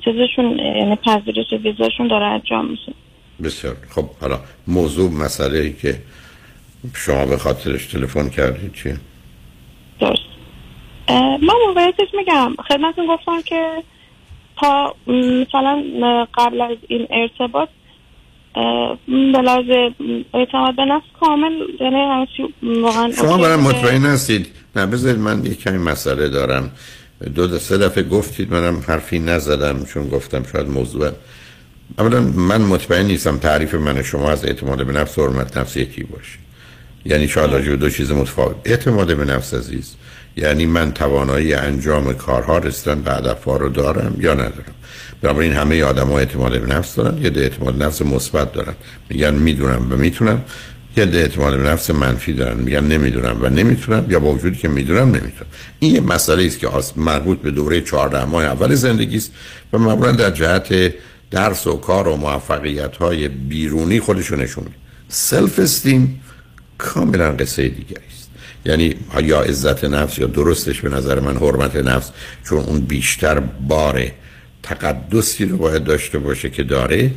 چیزشون یعنی پذیرش ویزاشون داره انجام میشه. بسیار. خب حالا موضوع مسئله ای که شما به خاطرش تلفن کردید چیه درست. من موقعیتش میگم. خدمتتون گفتم که تا مثلا قبل از این ارتباط م، اعتماد به نفس کامل یعنی واقعا شما برای. مطمئن هستید. نه بذارید من یک کمی مسئله دارم. دو د- سه دفعه گفتید منم حرفی نزدم چون گفتم شاید موضوع اولا من مطمئن نیستم تعریف من شما از اعتماد به نفس و حرمت نفس یکی باشه. یعنی شاید دو چیز متفاوت. اعتماد به نفس عزیز یعنی من توانایی انجام کارها رسیدن به هدفها رو دارم یا ندارم. بنابراین همه آدم ها اعتماد به نفس دارن ده اعتماد نفس مثبت دارن. میگن می‌دونم و می‌تونم. یه اعتماد به نفس منفی دارن میگن نمی‌دونم و نمی‌تونم یا با وجودی که می‌دونم نمی‌تونم. این یه مسئله است که مربوط به دوره 14 ماه اول زندگی است و معمولا در جهت درس و کار و موفقیت های بیرونی خودشو نشون میده. self-esteem کاملا قصه دیگری است. یعنی یا عزت نفس یا درستش به نظر من حرمت نفس چون اون بیشتر بار تقدسی رو باید داشته باشه که داره.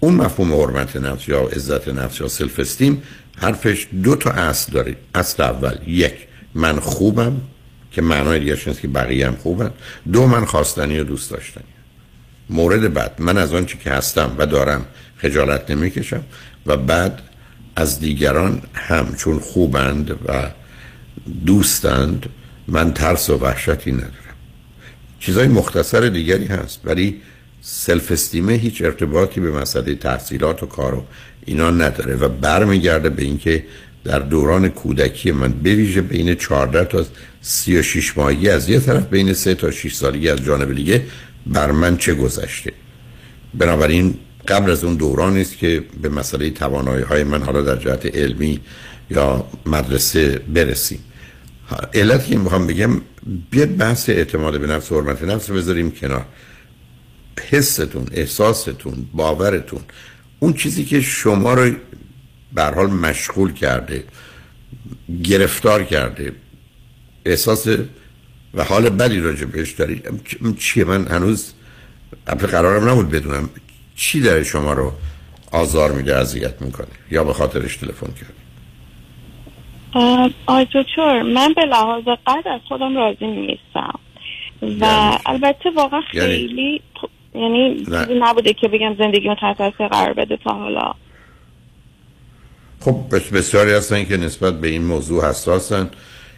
اون مفهوم حرمت نفس یا عزت نفس یا self-esteem حرفش دو تا اصل داره. اصل اول یک من خوبم که معنای دیگه است که بقیه هم خوبن. دو من خواستنی و دوست داشتنی. مورد بعد من از آنچه که هستم و دارم خجالت نمی‌کشم. و بعد از دیگران هم چون خوبند و دوستند من ترس و وحشتی ندارم. چیزای مختصر دیگری هست ولی سلف استیمه هیچ ارتباطی به مسئله تحصیلات و کار و اینا نداره و برمیگرده به اینکه در دوران کودکی من بویژه بین 14 تا 36 ماهگی از یه طرف بین 3 تا 6 سالگی از جانب دیگه بر من چه گذشته. بنابراین قبل از اون دوران است که به مسئله توانایی های من حالا در جهت علمی یا مدرسه برسیم. علتی که می‌خوام بگم بیاد بحث اعتماد به نفس و حرمت نفس بذاریم کنار. حستون احساستون باورتون اون چیزی که شما رو به حال مشغول کرده گرفتار کرده احساس و حال بدی راجع بهش دارید چیه؟ من هنوز البته قرارم نبود بدونم چی در شما رو آزار میده اذیت می‌کنه یا به خاطرش تلفن کرد. آی دکتر من به لحاظ قد از خودم راضی نیستم. و البته واقعا یعنی- خیلی یعنی نه. چیزی نبوده که بگم زندگی رو تحت تاثیر قرار بده تا حالا. خب بس- بسیاری هستن که نسبت به این موضوع حساسن.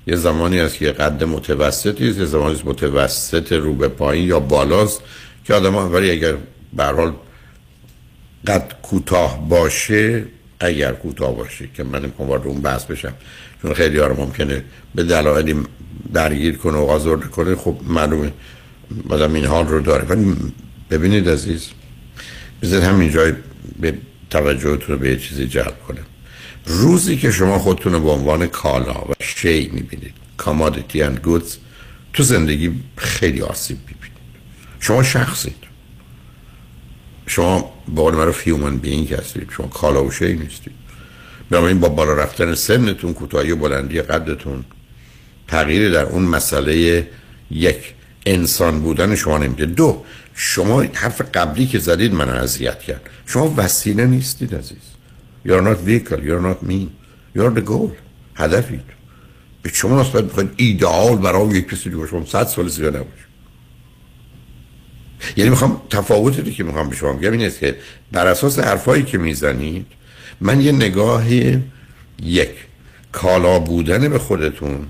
یه زمانی هست که قد متوسطی است یه زمانی است متوسط رو به پایین یا بالاست که آدم ها ولی اگر به حال قد کوتاه باشه اگر کوتاه باشه که من نمی‌خوام وارد اون بحث بشم چون خیلی ها ممکنه به دلایلی درگیر کنه و آزرده کنه خب معلومه آدم این حال رو داره. ولی ببینید عزیز بذارید همینجا به توجهتون رو به یه چیزی جلب کنه روزی که شما خودتون رو به عنوان کالا و شی می‌بینید commodity and goods تو زندگی خیلی آسیب می‌بینید. شما شخصید. شما با قول معروف human being هستید. شما کالا و شی نیستید. بنابراین با بالا رفتن سنتون کوتاهی و بلندی قدتون تغییری در اون مسئله یک انسان بودن شما نمیده دو شما حرف قبلی که زدید من اذیت کرد. شما وسیله نیستید عزیز. You're not vehicle, you're not mean. You're the goal. هدفید. به شما نسبت می‌خواید ایدئال برای یک کسی دیگه شما صد سال زیرا نباشه. یعنی می‌خوام تفاوتی که می‌خوام به شما بگم این است که بر اساس حرفایی که می‌زنید من یه نگاه یک کالا بودن به خودتون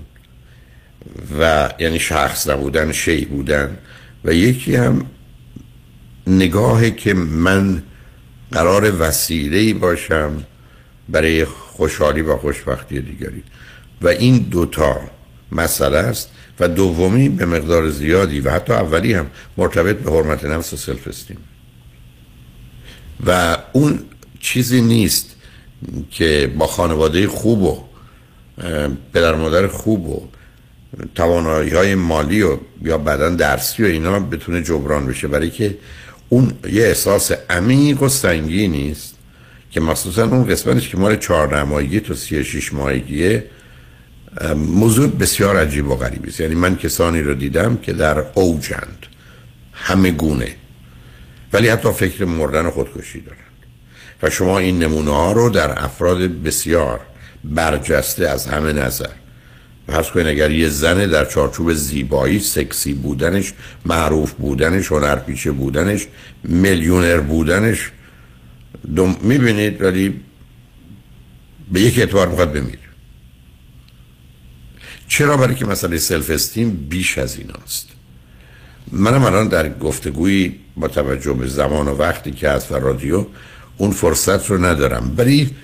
و یعنی شخص نبودن شی بودن و یکی هم نگاهی که من قرار وسیله باشم برای خوشحالی و خوشبختی دیگری. و این دوتا مسئله است و دومی به مقدار زیادی و حتی اولی هم مرتبط به حرمت نفس و سلف استیم. و اون چیزی نیست که با خانواده خوب و پدر مادر خوب و توانایی های مالی و یا بدن درسی و اینا بتونه جبران بشه. برای که اون یه احساس عمیق و سنگینی است که مخصوصا اون قسمتش که مال چهار ماهگی تا سی شیش ماهگیه موضوع بسیار عجیب و غریبی است. یعنی من کسانی رو دیدم که در اوجند همه گونه ولی حتی فکر مردن خودکشی دارند. و شما این نمونه ها رو در افراد بسیار برجسته از همه نظر فرض کنید اگر یه زن در چارچوب زیبایی سکسی بودنش معروف بودنش هنرپیشه بودنش میلیونر بودنش. می‌بینید ولی به یک اعتبار می‌خواد بمیره. چرا؟ برای که مسئله سلف استیم بیش از این است منم الان در گفتگویی با توجه به زمان و وقتی که از و رادیو اون فرصت رو ندارم. ولی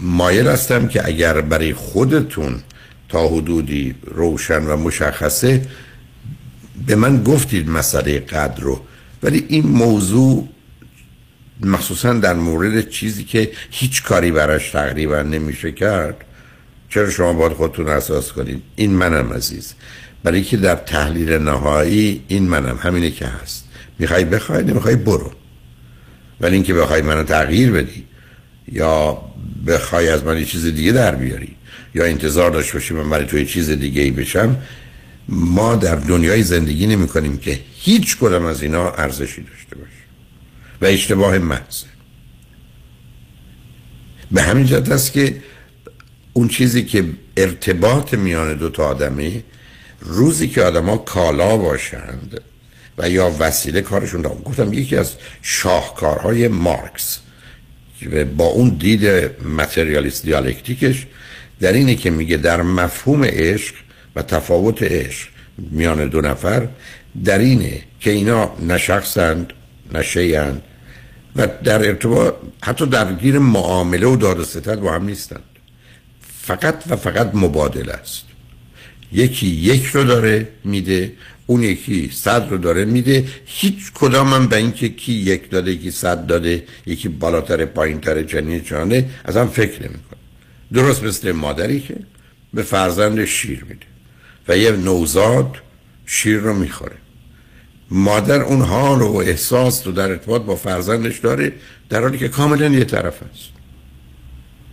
مایل هستم که اگر برای خودتون تا حدودی روشن و مشخصه به من گفتید مسئله قدر رو. ولی این موضوع مخصوصا در مورد چیزی که هیچ کاری براش تقریبا نمیشه کرد چرا شما باید خودتون اساس کنید؟ این منم عزیز. برای که در تحلیل نهایی این منم همینه که هست. می‌خوای بخوای نمی‌خوای برو. ولی اینکه بخوای منو تغییر بدی یا بخوای از من یه چیز دیگه در بیاری. یا انتظار داشته باشی من برای توی چیز دیگه ای بشم ما در دنیای زندگی نمی کنیم که هیچ کدام از اینا ارزشی داشته باشه و اشتباه محض به همین جهت است که اون چیزی که ارتباط میان دو تا آدمی روزی که آدما کالا باشند و یا وسیله کارشون دارم گفتم یکی از شاهکارهای مارکس با اون دید متریالیست دیالکتیکش در اینه که میگه در مفهوم عشق و تفاوت عشق میان دو نفر در اینه که اینا نه شخصند نه و در ارتباط حتی در گیر معامله و داد و با هم نیستند. فقط و فقط مبادل است. یکی یک رو داره میده اون یکی صد رو داره میده. هیچ کدام هم به اینکه کی یک داده یکی صد داده یکی بالاتر پایینتر جنین جانه از فکر نمی‌کنه. درست مثل مادری که به فرزند شیر میده و یه نوزاد شیر رو می‌خوره. مادر اون حال و احساس رو در ارتباط با فرزندش داره در حالی که کاملا یه طرف است.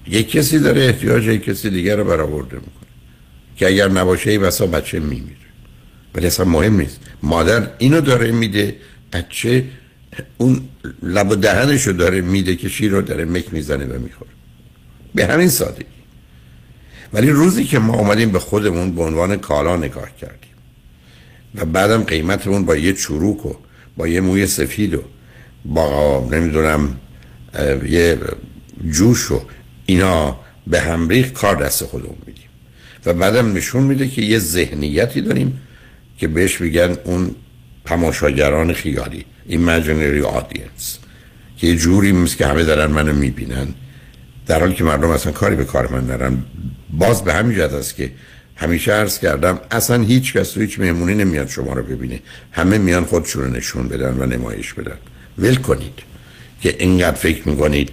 یک کسی داره احتیاج یک کسی دیگر رو برآورده می‌کنه که اگر نباشه ای بسا بچه میمیره. ولی اصلا مهم نیست. مادر اینو داره میده بچه اون لب و دهنشو داره میده که شیر رو داره مک می‌زنه و می‌خوره. به همین سادگی. ولی روزی که ما اومدیم به خودمون به عنوان کالا نگاه کردیم. و بعدم قیمتمون با یه چروک و با یه موی سفید و با نمی‌دونم یه جوش و اینا به همریخ کار دست خودمون میدیم. و بعدم نشون میده که یه ذهنیتی داریم که بهش میگن اون تماشاگران خیالی imaginary audience که یه جوری مثل که همه دارن منو می‌بینن. در حالی که مردم اصلا کاری به کار من ندارن. باز به همین جهت است که همیشه عرض کردم اصلا هیچ کس و هیچ مهمونی نمیاد شما رو ببینه. همه میان خودشون رو نشون بدن و نمایش بدن. ول کنید که اینقدر فکر می‌کنید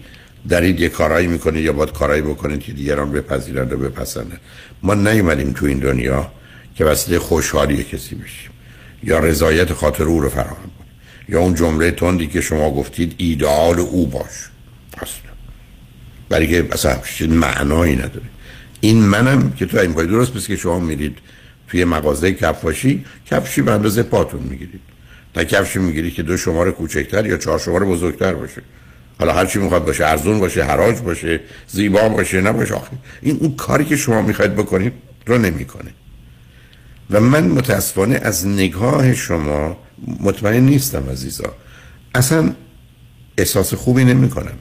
دارید یه کارایی می‌کنید یا باید کارایی بکنید که دیگران بپذیرند و بپسندن ما نیومدیم تو این دنیا که وسیله خوشحالی کسی بشیم. یا رضایت خاطر او رو فراهم کنیم. یا اون جمله تندی که شما گفتید ایدئال او باش. اصلا برای که اصلا معنایی نداره. این منم که تو این پای درست بس که شما میرید توی مغازه کفاشی کفشی به اندازه پاتون می‌گیرید. تا کفشی می‌گیرید که دو شماره کوچکتر یا چهار شماره بزرگتر باشه. حالا هر چی می‌خواد باشه ارزون باشه حراج باشه زیبا باشه نباشه. آخه این اون کاری که شما می‌خواید بکنید رو نمی‌کنه. و من متاسفانه از نگاه شما مطمئن نیستم عزیزا. اصلا احساس خوبی نمی کنم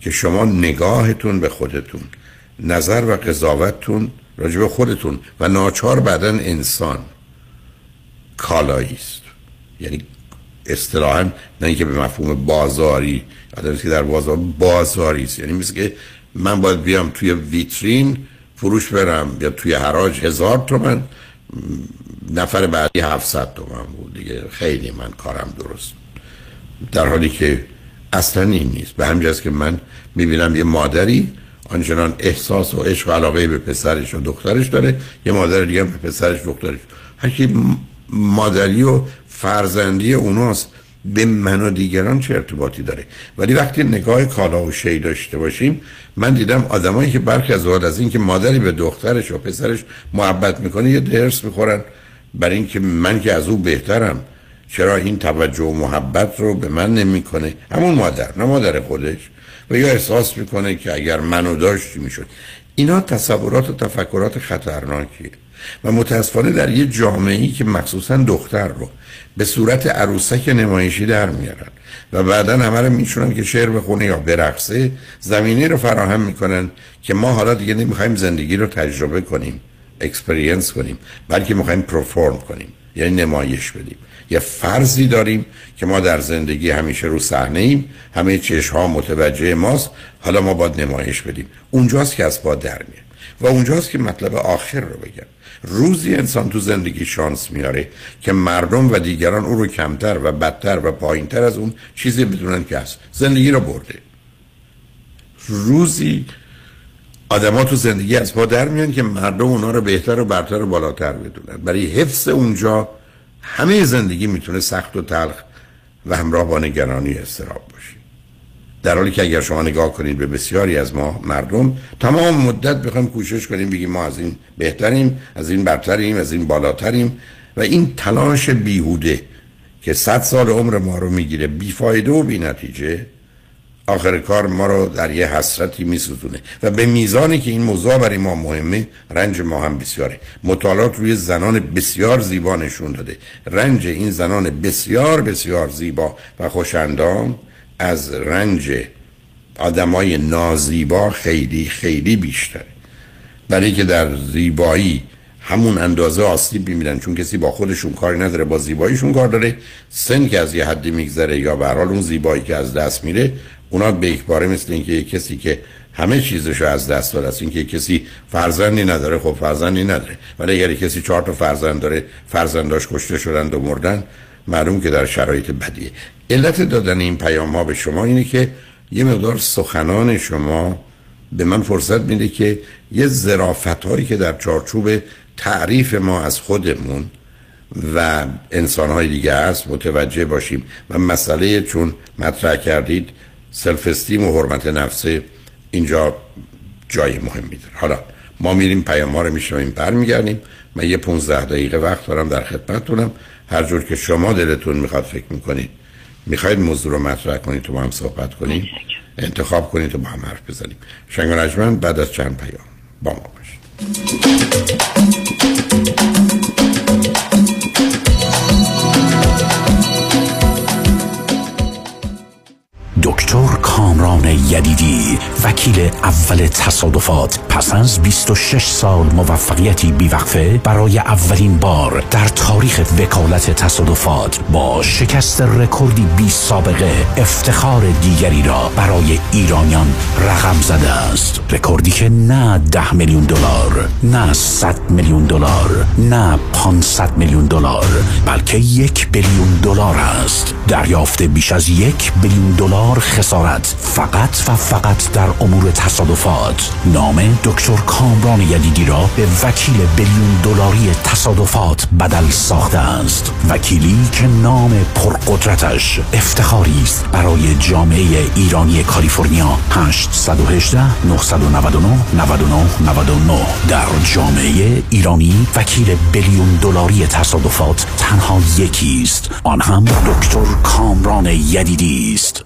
که شما نگاهتون به خودتون نظر و قضاوتتون راجع به خودتون و ناچار بعدا انسان کالایی است. یعنی اصطلاحا نه اینکه به مفهوم بازاری آدمی که در بازار بازاری است. یعنی مثل که من باید بیام توی ویترین فروش برم یا توی حراج هزار تومن نفر بعدی 700 تومن بود دیگه. خیلی من کارم درست. در حالی که اصلا این نیست. به همجاست که من می‌بینم یه مادری آنچنان احساس و عشق و علاقه به پسرش و دخترش داره یه مادر دیگه به پسرش دخترش. هرکی مادری و فرزندی اوناست به من و دیگران چه ارتباطی داره؟ ولی وقتی نگاه کالا و شی داشته باشیم من دیدم آدمایی که برخی از اوقات از اینکه مادری به دخترش و پسرش محبت می‌کنه یه درس می‌خورن. برای اینکه من که از او بهترم چرا این توجه و محبت رو به من نمی‌کنه؟ همون مادر نه مادر خودش. و یا احساس می‌کنه که اگر منو داشتی می‌شد؟ اینا تصورات و تفکرات خطرناکیه. و متاسفانه در یه جامعه که مخصوصا دختر رو به صورت عروسک نمایشی در میارن. و بعدا همه رو میشونن که شعر بخونه یا برقصه. زمینی رو فراهم می‌کنن که ما حالا دیگه نمی‌خوایم زندگی رو تجربه کنیم experience کنیم بلکه می‌خوایم perform کنیم یعنی نمایش بدیم. یه فرضی داریم که ما در زندگی همیشه رو صحنه ایم همه چشم ها متوجه ماست. حالا ما باید نمایش بدیم. اونجاست که از پا در میاد. و اونجاست که مطلب آخر رو بگم. روزی انسان تو زندگی شانس میاره که مردم و دیگران او رو کمتر و بدتر و پایینتر از اون چیزی بدونن که هست. زندگی رو برده. روزی آدما تو زندگی از پا در میان که مردم اونا رو بهتر و برتر و بالاتر بدونن. برای حفظ اونجا همه زندگی می‌تونه سخت و تلخ و همراه با نگرانی استراب باشه. در حالی که اگر شما نگاه کنید به بسیاری از ما مردم تمام مدت بخوایم کوشش کنیم بگیم ما از این بهتریم از این برتریم از این بالاتریم و این تلاش بیهوده که صد سال عمر ما رو می‌گیره بیفایده و بی نتیجه آخر کار ما رو در یه حسرتی میسوزونه. و به میزانی که این موضوع برای ما مهمه رنج ما هم بسیاره. مطالعات روی زنان بسیار زیبا نشون داده. رنج این زنان بسیار بسیار زیبا و خوشندام از رنج آدمای نازیبا خیلی خیلی بیشتره. برای که در زیبایی همون اندازه آسیب می‌بینن چون کسی با خودشون کاری نداره با زیباییشون کار داره سن که از یه حدی میگذره یا به اون زیبایی که از دست میره اونا به باره مثل اینکه کسی که همه چیزش از دست داده است اینکه کسی فرزندی نداره خب فرزندی نداره. ولی اگر کسی چهار تا فرزند داره فرزنداش کشته شدن و مردن معلوم که در شرایط بدیه. علت دادن این پیام ها به شما اینه که یه مقدار سخنان شما به من فرصت میده که یه زرافت هایی که در چارچوب تعریف ما از خودمون و انسان های دیگه هست متوجه باشیم و مسئله چون مطرح کردید سلف استیم و حرمت نفسه اینجا جای مهمی داره حالا ما میریم پیام ها رو میشنویم برمیگردیم. من یه 15 دقیقه وقت دارم در خدمتتونم. هر جور که شما دلتون می‌خواد فکر می‌کنید می‌خواید موضوع رو مطرح کنید تو با هم صحبت کنیم انتخاب کنید و با هم حرف بزنیم. شنگ بعد از چند پیام با ما باشید. دکتر کامران یدیدی وکیل اول تصادفات. پس از 26 سال موفقیتی بیوقفه برای اولین بار در تاریخ وکالت تصادفات با شکست رکوردی بی سابقه افتخار دیگری را برای ایرانیان رقم زده است. رکوردی که نه ده میلیون دلار نه 100 میلیون دلار نه 500 میلیون دلار بلکه یک بیلیون دلار است. دریافت بیش از یک بیلیون دلار خسارت فقط و فقط در امور تصادفات. نام دکتر کامران یدیدی را به وکیل بیلیون دلاری تصادفات بدل ساخته است. وکیلی که نام پرقدرتش افتخاری است برای جامعه ایرانی کالیفرنیا. 818 999 99 99 در جامعه ایرانی وکیل billion دلاری تصادفات تنها یکی است. آن هم دکتر کامران یدیدی است.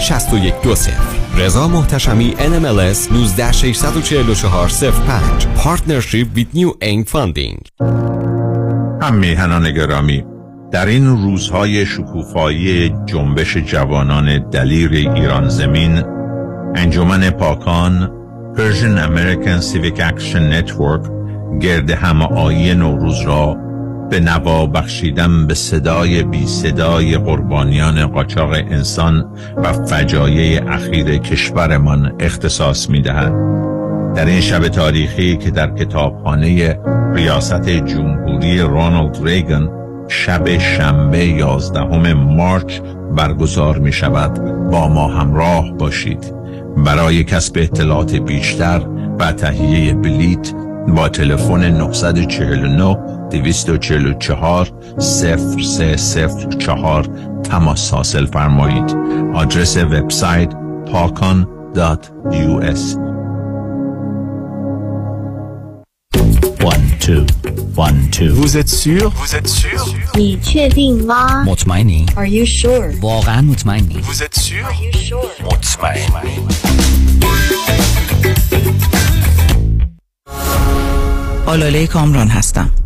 6120 رضا محتشمی NMLS 19644 05 Partnership with New Aim Funding. هم میهنان گرامی در این روزهای شکوفایی جنبش جوانان دلیر ایران زمین انجمن پاکان Persian American Civic Action Network گرد همه نوروز را به نوا بخشیدن به صدای بی صدای قربانیان قاچاق انسان و فجایع اخیر کشورمان اختصاص می دهد. در این شب تاریخی که در کتابخانه ریاست جمهوری رونالد ریگن شب شنبه 11 مارچ برگزار می شود با ما همراه باشید برای کسب اطلاعات بیشتر و تهیه بلیت با تلفن 949 244 0304 تماس حاصل فرمایید آدرس وبسایت parkon.us One, two, one, two. Vous êtes sûr? Vous êtes sûr? 你确定吗 مطمئنی؟ Are you sure? واقعا مطمئنی؟ Vous êtes sûr? Are you sure? مطمئن آلاله کامران هستم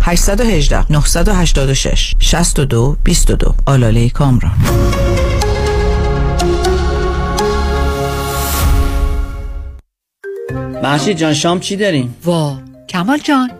818 986 62 22 آلاله کامران. محشید جان شام چی داریم؟ وا. کمال جان.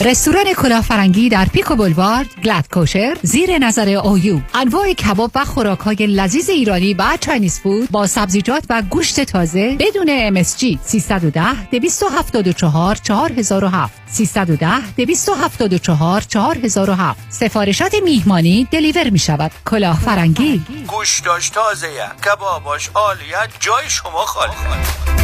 رستوران کلاه فرنگی در Pico Boulevard glatt kosher زیر نظر اویو انواع کباب و خوراک های لذیذ ایرانی و Chinese food با سبزیجات و گوشت تازه بدون MSG 310 274 4007 310 274 4007 سفارشات میهمانی deliver می شود کلاه فرنگی. گوشتاش تازه کباباش عالیه جای شما خالی.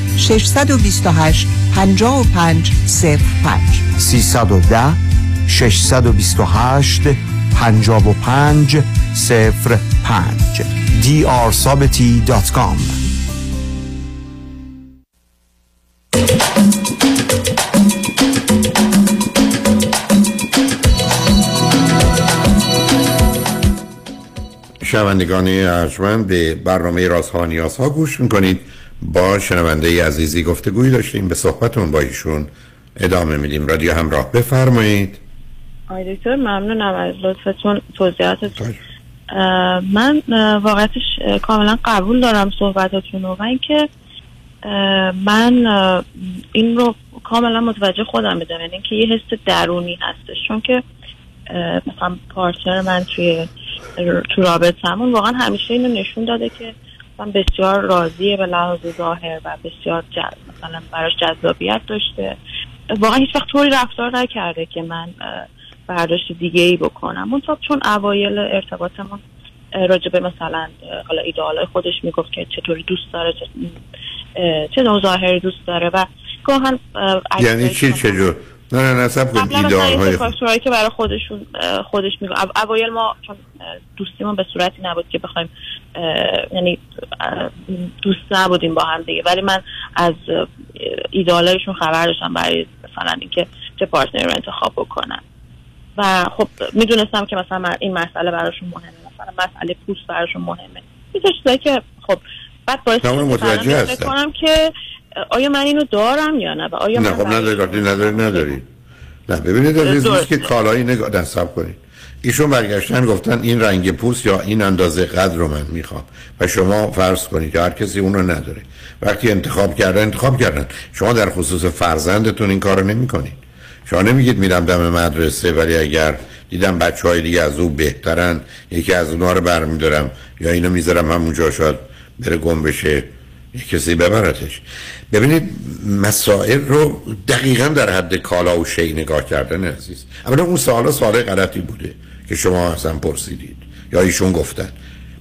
628 55 05 310 628 55 05 drsabati.com شنوندگان ارجمند به برنامه رازها نیاز ها گوش می‌کنید. با شنونده عزیزی گفتگوی داشتیم به صحبتون با ایشون ادامه میدیم. رادیو همراه بفرمایید. آقای دکتر ممنونم از لطفتون توضیحاتتون. من واقعتش کاملا قبول دارم صحبتاتون و اینکه من این رو کاملا متوجه خودم میدم یعنی که یه حس درونی هستش. چون که مثلا پارتنر من توی تو رابطمون واقعا همیشه اینو نشون داده که مثلا بسیار راضیه به لحاظ ظاهر و بسیار جز... مثلا براش جذابیت داشته. واقعا هیچ وقت طوری رفتار نکرده که من برداشت دیگه ای بکنم. منتها چون اوایل ارتباطمون اه، راجع به مثلا حالا ایدئالای خودش می‌گفت که چطوری دوست داره چه, نوع ظاهری دوست داره و گاهن اه، یعنی چی؟ چجور؟ نه نه نه سب کن ایدئال این های فاکتورهایی که برای خودشون خودش میگه او- اوایل ما چون دوستیمون به صورتی نبود که بخوایم یعنی دوست نبودیم با هم دیگه. ولی من از ایدئالایشون خبر داشتم برای مثلا اینکه چه پارتنری رو انتخاب بکنن. و خب می‌دونستم که مثلا این مسئله براشون مهمه مثلا مسئله پوست براشون مهمه. یه چیزایی که خب بعد باعث. کنم که آیا من اینو دارم یا نه؟ و آیا نه خب نداری نداری نداری. نه ببینید. نیست که کالایی نگاه نصب کنید. ایشون برگشتن گفتن این رنگ پوست یا این اندازه قدر رو من می‌خوام. و شما فرض کنید که هر کسی اون رو نداره. وقتی انتخاب کردن انتخاب کردن. شما در خصوص فرزندتون این کار رو نمی کنید شما نمیگید میرم دم مدرسه ولی اگر دیدم بچه های دیگه از او بهترن یکی از اونها رو برمیدارم یا اینو می‌ذارم همونجا شاید بره گم بشه. کسی ببرتش. ببینید مسائل رو دقیقا در حد کالا و شی نگاه کردن عزیز. اولا اون سوالا سوال غلطی بوده که شما اصلا پرسیدید یا ایشون گفتن.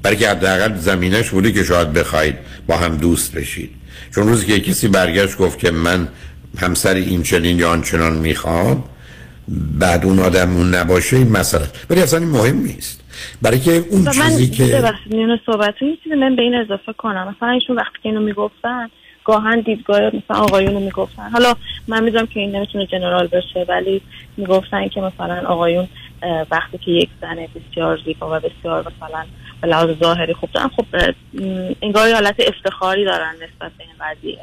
برای که حداقل زمینش بوده که شاید بخواید با هم دوست بشید. چون روزی که کسی برگشت گفت که من همسر این چنین یا آنچنان می‌خوام بعد اون آدم اون نباشه این مسئله ولی اصلا این مهم نیست. برای که اون چیزی که میونه صحبت یه چیزی من به این اضافه کنم. مثلا ایشون وقتی که اینو می‌گفتن گاهن دیدگاه مثلا آقایون رو می‌گفتن. حالا من می‌دونم که این نمی‌تونه جنرال بشه ولی می‌گفتن که مثلا آقایون وقتی که یک زن بسیار زیبا و بسیار مثلا به لحاظ ظاهری خوب دارن خب انگار یه حالت افتخاری دارن نسبت به این قضیه.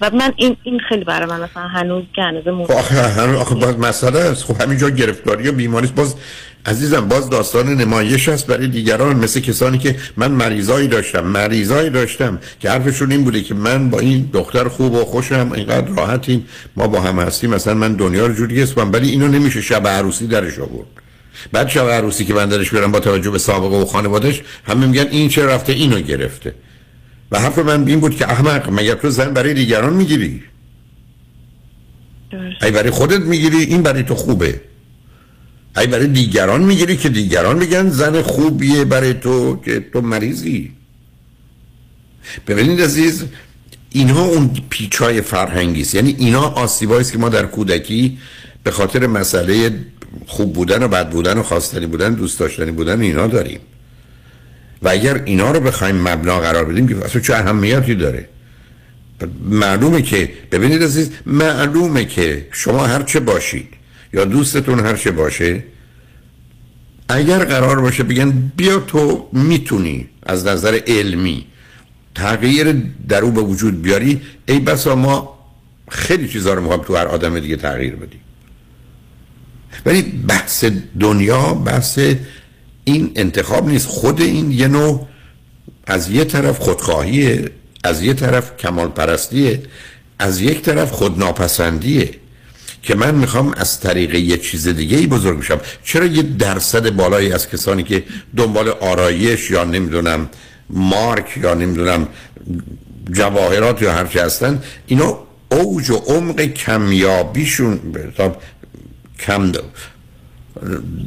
و من این این خیلی برای من مثلا هنوز که هنوز خب آخه آخه باز مسئله است. خب همینجا گرفتاری و بیماری. باز عزیزم باز داستان نمایش است برای دیگران مثل کسانی که من مریضایی داشتم مریضایی داشتم که حرفشون این بوده که من با این دختر خوب و خوشم اینقدر راحتیم ما با هم هستیم مثلا من دنیا رو جوری اسمم ولی اینو نمیشه شب عروسی درش آورد. بعد شب عروسی که من درش بیارم با توجه به سابقه و خانوادش همه میگن این چه رفته اینو گرفته. و حرف من این بود که احمق مگر تو زن برای دیگران می‌گیری؟ ای برای خودت می‌گیری این برای تو خوبه. ای برای دیگران می‌گیری که دیگران میگن زن خوبیه برای تو که تو مریضی. ببینید عزیز اینها اون پیچای فرهنگی است. یعنی اینا آسیبایی است که ما در کودکی به خاطر مسئله خوب بودن و بد بودن و خواستنی بودن دوست داشتنی بودن اینا داریم. و اگر اینا رو بخوایم مبنا قرار بدیم که اصلا چه اهمیتی داره؟ معلومه که ببینید عزیز معلومه که شما هر چه باشید یا دوستتون هر چه باشه اگر قرار باشه بگن بیا تو می‌تونی از نظر علمی تغییر در او به وجود بیاری ای بسا ما خیلی چیزا رو می‌خوایم تو هر آدم دیگه تغییر بدیم. ولی بحث دنیا بحث این انتخاب نیست. خود این یه نوع از یه طرف خودخواهیه از یه طرف کمال پرستیه از یک طرف خودناپسندیه که من می‌خوام از طریق یه چیز دیگه ای بزرگ بشم. چرا یه درصد بالایی از کسانی که دنبال آرایش یا نمی‌دونم مارک یا نمی‌دونم جواهرات یا هرچی هستن اینا اوج و عمق کمیابیشون کم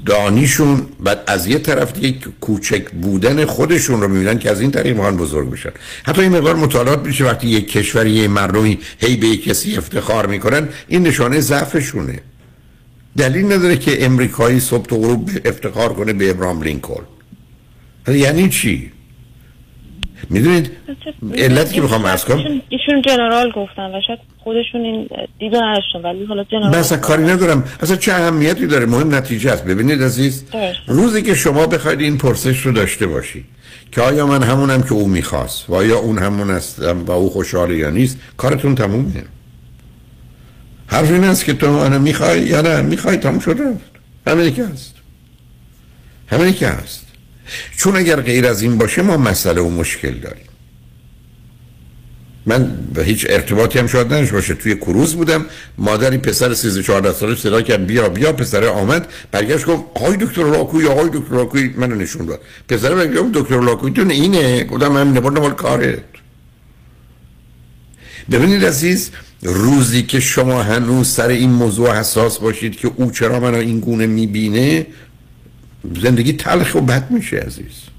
دانیشون بعد از یه طرف دیگه کوچک بودن خودشون رو می‌بینن که از این طریق می‌خوان بزرگ بشن. حتی این مقدار مطالعات میشه وقتی یک کشوری یه مردمی هی به کسی افتخار می‌کنن این نشانه ضعفشونه. دلیل نداره که امریکایی صبح تا غروب افتخار کنه به ابراهام لینکلن. یعنی چی؟ می‌دونید؟ علت که می‌خوام عرض کنم. ایشون- جنرال گفتن و شاید خودشون این دیدو نداشتن ولی حالا جنرال من اصلا کاری ندارم. اصلا چه اهمیتی داره؟ مهم نتیجه است. ببینید عزیز. روزی که شما بخواید این پرسش رو داشته باشی که آیا من همونم که او می‌خواست و آیا اون همون هستم و او خوشحاله یا نیست کارتون تمومه. حرف این است که تو منو می‌خوای یا نه؟ می‌خوای تموم شد رفت. همینی که هست. همینی که هست. چون اگر غیر از این باشه ما مسئله و مشکل داریم. من به هیچ ارتباطی هم شاید نداشته باشه. توی کروز بودم مادری پسر 13 14 ساله صدا کرد بیا بیا. پسر آمد برگشت گفت آقای دکتر لاکوی آقای دکتر لاکوی. منو نشون داد. پسر برگشت دکتر لاکوی تو اینه گفتم من نبرد مال کارت. ببینید عزیز روزی که شما هنوز سر این موضوع حساس باشید که او چرا منو این گونه می‌بینه زندگی تلخ و بد میشه عزیز.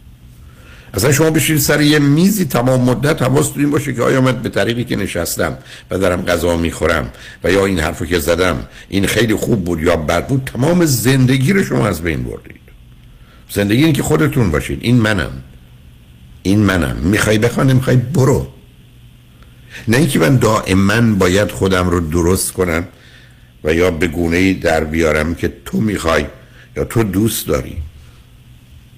اصلا شما بشین سر یه میزی تمام مدت حواستون این باشه که آیا من به طریقی که نشستم و دارم غذا می‌خورم و یا این حرفو که زدم این خیلی خوب بود یا بد بود تمام زندگی رو شما از بین بردید. زندگی این که خودتون باشید این منم. این منم. می‌خوای بخوان می‌خوای برو. نه اینکه من دائما باید خودم رو درست کنم و یا به گونه در بیارم که تو می‌خوای یا تو دوست داری؟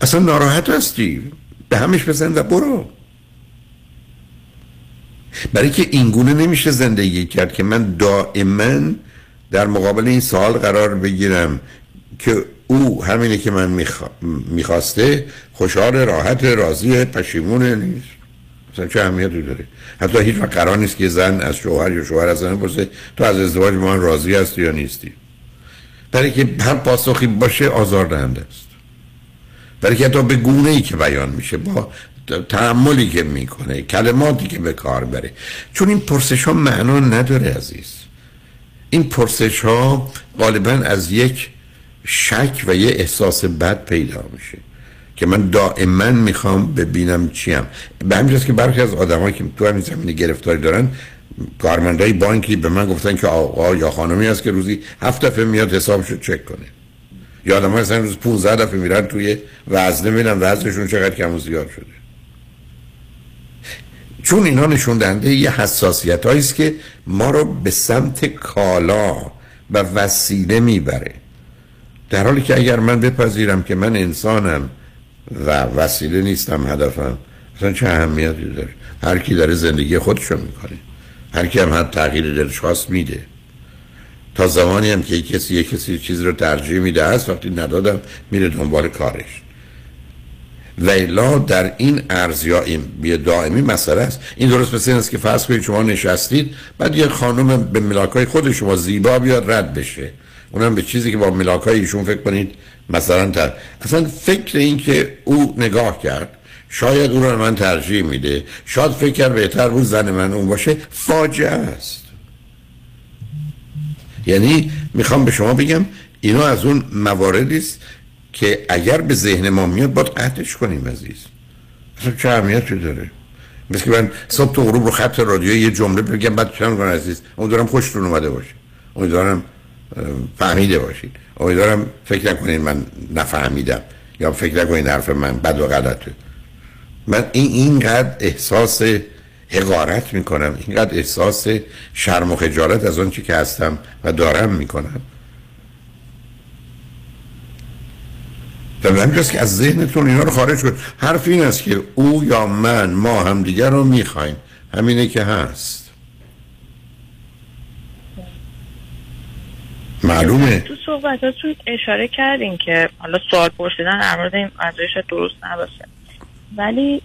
اصلا ناراحت هستی؟ به همش بزن و برو. برای که اینگونه نمیشه زندگی کرد که من دائما در مقابل این سوال قرار بگیرم که او همینه که من می‌خواسته خوشحال راحت راضی پشیمون نیست. مثلا چه اهمیتی داره؟ حتی هیچ وقت قرار نیست که زن از شوهر یا شوهر از زن بپرسه تو از ازدواج من راضی هستی یا نیستی؟ برای که هر پاسخی باشه آزار دهنده است. برای که حتی به گونه ای که بیان میشه با تعملی که می‌کنه کلماتی که به کار بره. چون این پرسش ها معنا نداره عزیز. این پرسش ها غالبا از یک شک و یه احساس بد پیدا میشه که من دائما می‌خوام ببینم چیم. به همین که برخی از آدمایی که تو همین زمینه گرفتاری دارن کارمندای بانکی به من گفتن که آقا یا خانمی هست که روزی هفت دفعه میاد حسابشو چک کنه. یا آدم هستن روز 15 دفعه میرن توی وزنه میرن وزنشون چقدر کم و زیاد شده. چون اینا نشون دهنده یه حساسیت است که ما رو به سمت کالا و وسیله می‌بره. در حالی که اگر من بپذیرم که من انسانم و وسیله نیستم هدفم اصلا چه اهمیتی داره؟ هر کی داره زندگی خودشو می‌کنه. هر کی هم هر تغییر دلش خواست میده. تا زمانی هم که کسی یک کسی چیز رو ترجیح میده است وقتی ندادم میره دنبال کارش. لیلا در این ارز یا این بی دائمی مسئله است. این درست مثل این است که فرض کنید شما نشستید بعد یه خانم به ملاکای خود شما زیبا بیاد رد بشه. اونم به چیزی که با ملاکای ایشون فکر کنید مثلا تر. اصلا فکر این که او نگاه کرد شاید اون رو من ترجیح میده. شاید فکر بهتر بود زن من اون باشه. فاجعه است. یعنی می‌خوام به شما بگم اینا از اون مواردی است که اگر به ذهن ما میاد باید قطعش کنیم عزیز. اصلا چه اهمیتی داره؟ مثل که من صبح تو غروب رو خط رادیو یه جمله بگم بعد چند کنم عزیز؟ امیدوارم خوشتون اومده باشه. امیدوارم فهمیده باشید. امیدوارم فکر نکنید من نفهمیدم یا فکر نکنید حرف من بد و غلطه. من این اینقدر احساس حقارت می‌کنم اینقدر احساس شرم و خجالت از چی که هستم و دارم می‌کنم. در همینجاست که از ذهنتون اینا رو خارج کن حرف این است که او یا من ما همدیگر رو می‌خوایم. همینه که هست. معلومه. تو صحبتاتون اشاره کردین که حالا سوال پرسیدن در مورد این درست نباشه. ولی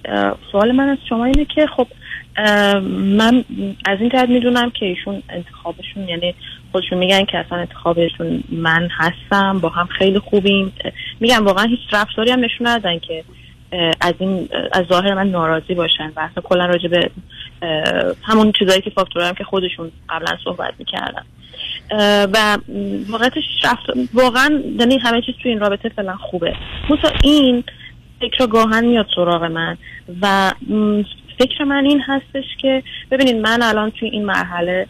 سوال من از شما اینه که خب من از این جهت می‌دونم که ایشون انتخابشون یعنی خودشون میگن که اصلا انتخابشون من هستم با هم خیلی خوبیم. میگم واقعا هیچ رفتاری هم نشون ندن که از این از ظاهر من ناراضی باشن و اصلا کلا راجع به همون چیزایی که هم که خودشون قبلا صحبت می‌کردن. و رفت واقعا یعنی همه چیز تو این رابطه فعلا خوبه. مثلا این فکر گاهن میاد سراغ من و فکر من این هستش که ببینید من الان توی این مرحله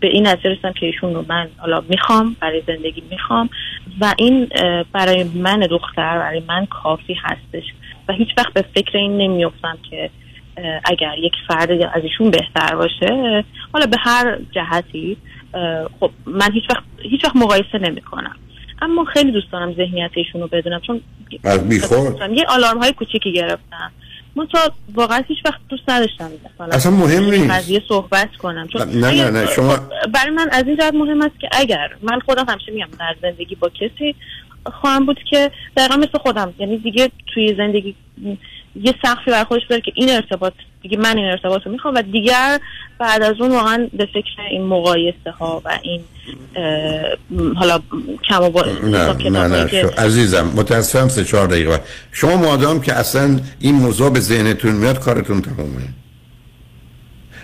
به این نظر رسیدم که ایشون رو من حالا می‌خوام برای زندگی می‌خوام و این برای من دختر برای من کافی هستش و هیچ وقت به فکر این نمیفتم که اگر یک فرد از ایشون بهتر باشه حالا به هر جهتی خب من هیچ وقت هیچ وقت مقایسه نمی کنم اما خیلی دوست دارم ذهنیت ایشون رو بدونم چون یه آلارم های کوچیکی گرفتم. من تا واقعا هیچ وقت دوست نداشتم اصلا مهم نیست. قضیه صحبت کنم. چون نه نه نه شما برای من از این جهت مهم است که اگر من خودم همیشه میگم در زندگی با کسی خواهم بود که دقیقا مثل خودم یعنی دیگه توی زندگی یه سخفی بر خودش بره که این ارتباط دیگه من این ارتباط رو می‌خوام و دیگر بعد از اون واقعا به فکر این مقایسه ها و این حالا کم و نه نه نه شو. عزیزم متاسفم سه چهار دقیقه شما مادام که اصلا این موضوع به ذهنتون میاد کارتون تمومه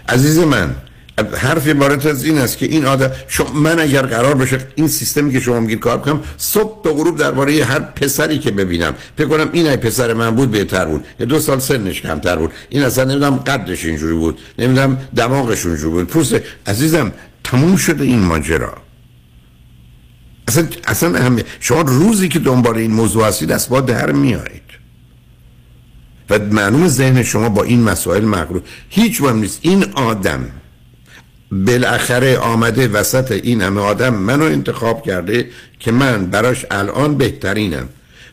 عزیز من حرف عبارت از این است که این آدم شما من اگر قرار بشه این سیستمی که شما میگید کار کنم صبح تا غروب درباره هر پسری که ببینم. فکر کنم این ای پسر من بود بهتر بود. دو سال سنش کمتر بود. این اصلا نمی‌دونم قدش اینجوری بود. نمی‌دونم دماغش اونجوری بود. پوست عزیزم تموم شده این ماجرا. اصلا اصلا هم شما روزی که دنبال این موضوع هستید از با در میایید و معلوم ذهن شما با این مسائل مغرور. هیچ وقت نیست. این آدم بالاخره آمده وسط این همه آدم منو انتخاب کرده که من براش الان بهترینم.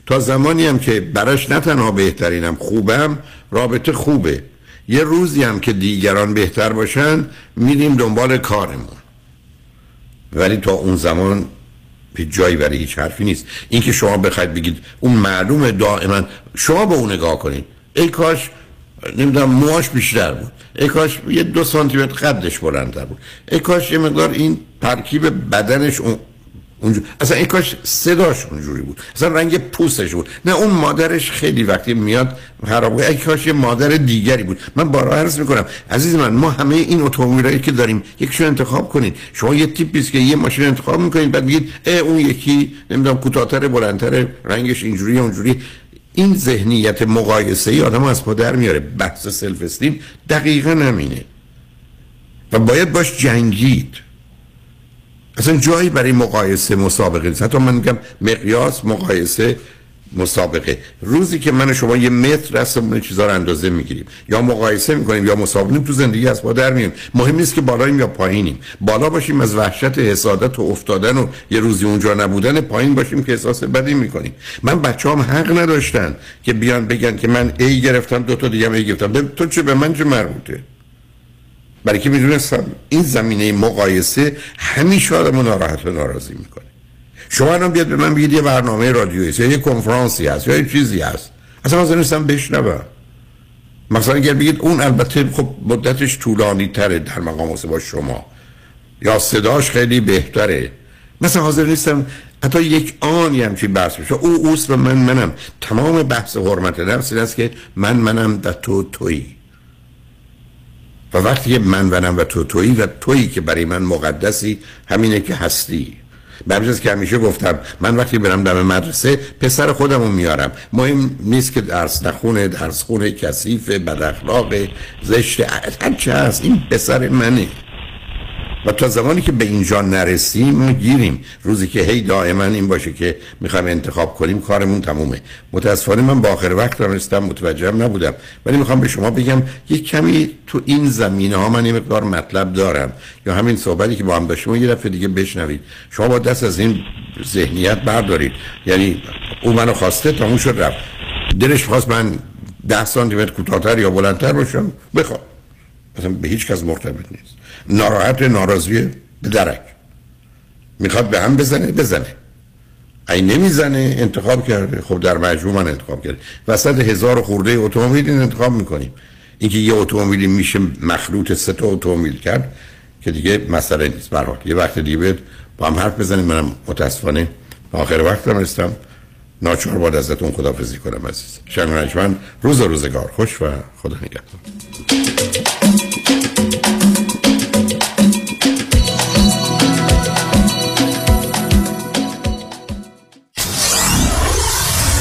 تا زمانی هم که براش نه تنها بهترینم خوبم رابطه خوبه. یه روزی هم که دیگران بهتر باشن میریم دنبال کارمون. ولی تا اون زمان به جایی برای هیچ حرفی نیست. اینکه شما بخواید بگید اون معلومه دائما شما به اون نگاه کنید. ای کاش نمی‌دونم موهاش بیشتر بود. ای کاش یه دو سانتی متر قدش بلندتر بود. ای کاش یه مقدار این ترکیب بدنش اون اونجور اصلا ای کاش صداش اونجوری بود. اصلا رنگ پوستش بود. نه اون مادرش خیلی وقتی میاد خراب ای کاش یه مادر دیگری بود. من بارها عرض می‌کنم عزیز من ما همه این اتومبیلایی که داریم یکشون انتخاب کنید شما یه تیپی که یه ماشین انتخاب می‌کنید بعد میگید ای اون یکی نمی‌دونم کوتاهتر بلندتر رنگش اینجوری اونجوری. این ذهنیت مقایسه ای آدم از پا در میاره. بحث سلف استیم دقیقا نمینه و باید باش جنگید. اصلا جایی برای مقایسه مسابقه نیست. حتی من میگم مقیاس مقایسه مسابقه. روزی که من شما یه متر رستمون چیزا رو اندازه می‌گیریم. یا مقایسه می‌کنیم یا مسابقه تو زندگی از با در مییم مهم نیست که بالاییم یا پایینیم. بالا باشیم از وحشت حسادت و افتادن و یه روزی اونجا نبودن پایین باشیم که احساس بدی می‌کنیم. من بچه هم حق نداشتن که بیان بگن که من ای گرفتم دو تا دیگه ای گرفتم. تو چه به من چه مربوطه؟ برای که می‌دونستم؟ این زمینه مقایسه همیشه آدم ناراحت و ناراضی می‌کنه. شما الان بیاد به من بگید یه برنامه رادیویی یا یه کنفرانسی هست یا یه چیزی هست. اصلا حاضر نیستم بشنوم. مثلا اگر بگید اون البته خب مدتش طولانی تره در مقام با شما. یا صداش خیلی بهتره. مثلا حاضر نیستم حتی یک آنی همچین بحث بشه. او اوست و من منم. تمام بحث حرمت نفس این است که من منم و تو تویی. و وقتی من منم و تو تویی و تویی که برای من مقدسی همینه که هستی. به که همیشه گفتم من وقتی برم دم مدرسه پسر خودمو میارم. مهم نیست که درس نخونه درس خونه کثیف بد اخلاق زشت هر چه هست. این پسر منه. و تا زمانی که به اینجا نرسیم ما گیریم روزی که هی دائما این باشه که می‌خوایم انتخاب کنیم کارمون تمومه. متاسفانه من با آخر وقت دانستم متوجهم نبودم. ولی می‌خوام به شما بگم یک کمی تو این زمینه ها من یه مقدار مطلب دارم. یا همین صحبتی که با هم داشتیم یه دفعه دیگه بشنوید. شما با دست از این ذهنیت بردارید. یعنی او منو خواسته تموم شد رفت. دلش خواست من ده سانتی متر کوتاهتر یا بلندتر باشم؟ بخواد مثلا به هیچ کس مرتبط نیست. ناراحت ناراضیه به درک می‌خواد به هم بزنه بزنه. ای نمی‌زنه انتخاب کرده. خب در مجموع من انتخاب کرده. وسط هزار خورده اتومبیل انتخاب می‌کنیم. اینکه یه اتومبیلی میشه مخلوط سه تا اتومبیل کرد که دیگه مسئله نیست. برحال یه وقت دیگه با هم حرف بزنیم. منم متاسفانه آخر وقتم هستم. ناچار باید ازتون خدافزی کنم عزیز. شنگ روز روزگار. خوش و خدا نگهدار.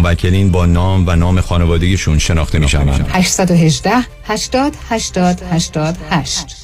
موکلین با نام و نام خانوادگیشون شناخته می شوند 818 80 80 88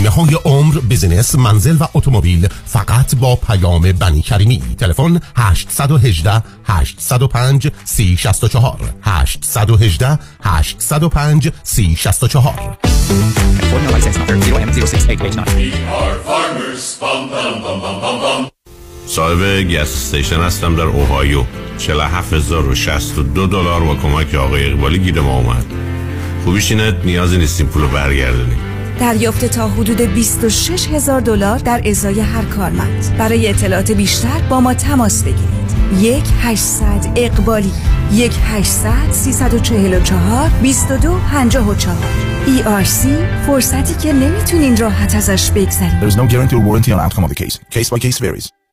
بیمه های عمر بزنس منزل و اتومبیل فقط با پیام بنی کریمی. تلفن 818 805 3064 818 805 3064 صاحب گس استیشن هستم در اوهایو. 47062 دلار با کمک آقای اقبالی گیر ما اومد خوبیش اینه نیازی نیستیم پولو برگردونیم. دریافت تا حدود 26 هزار دلار در ازای هر کارمند برای اطلاعات بیشتر با ما تماس بگیرید یک 800 اقبالی یک 800 344 22 54 ERC فرصتی که نمی‌تونین راحت ازش بگذرید There is no guarantee or warranty on outcome of the case. Case by case varies.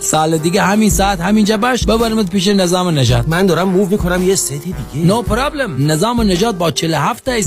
سال دیگه همین ساعت همینجا باش. ببرمت پیش نظام نجات. من دارم موو می‌کنم یه سیت دیگه. نو no پرابلم نظام نجات با 47 تا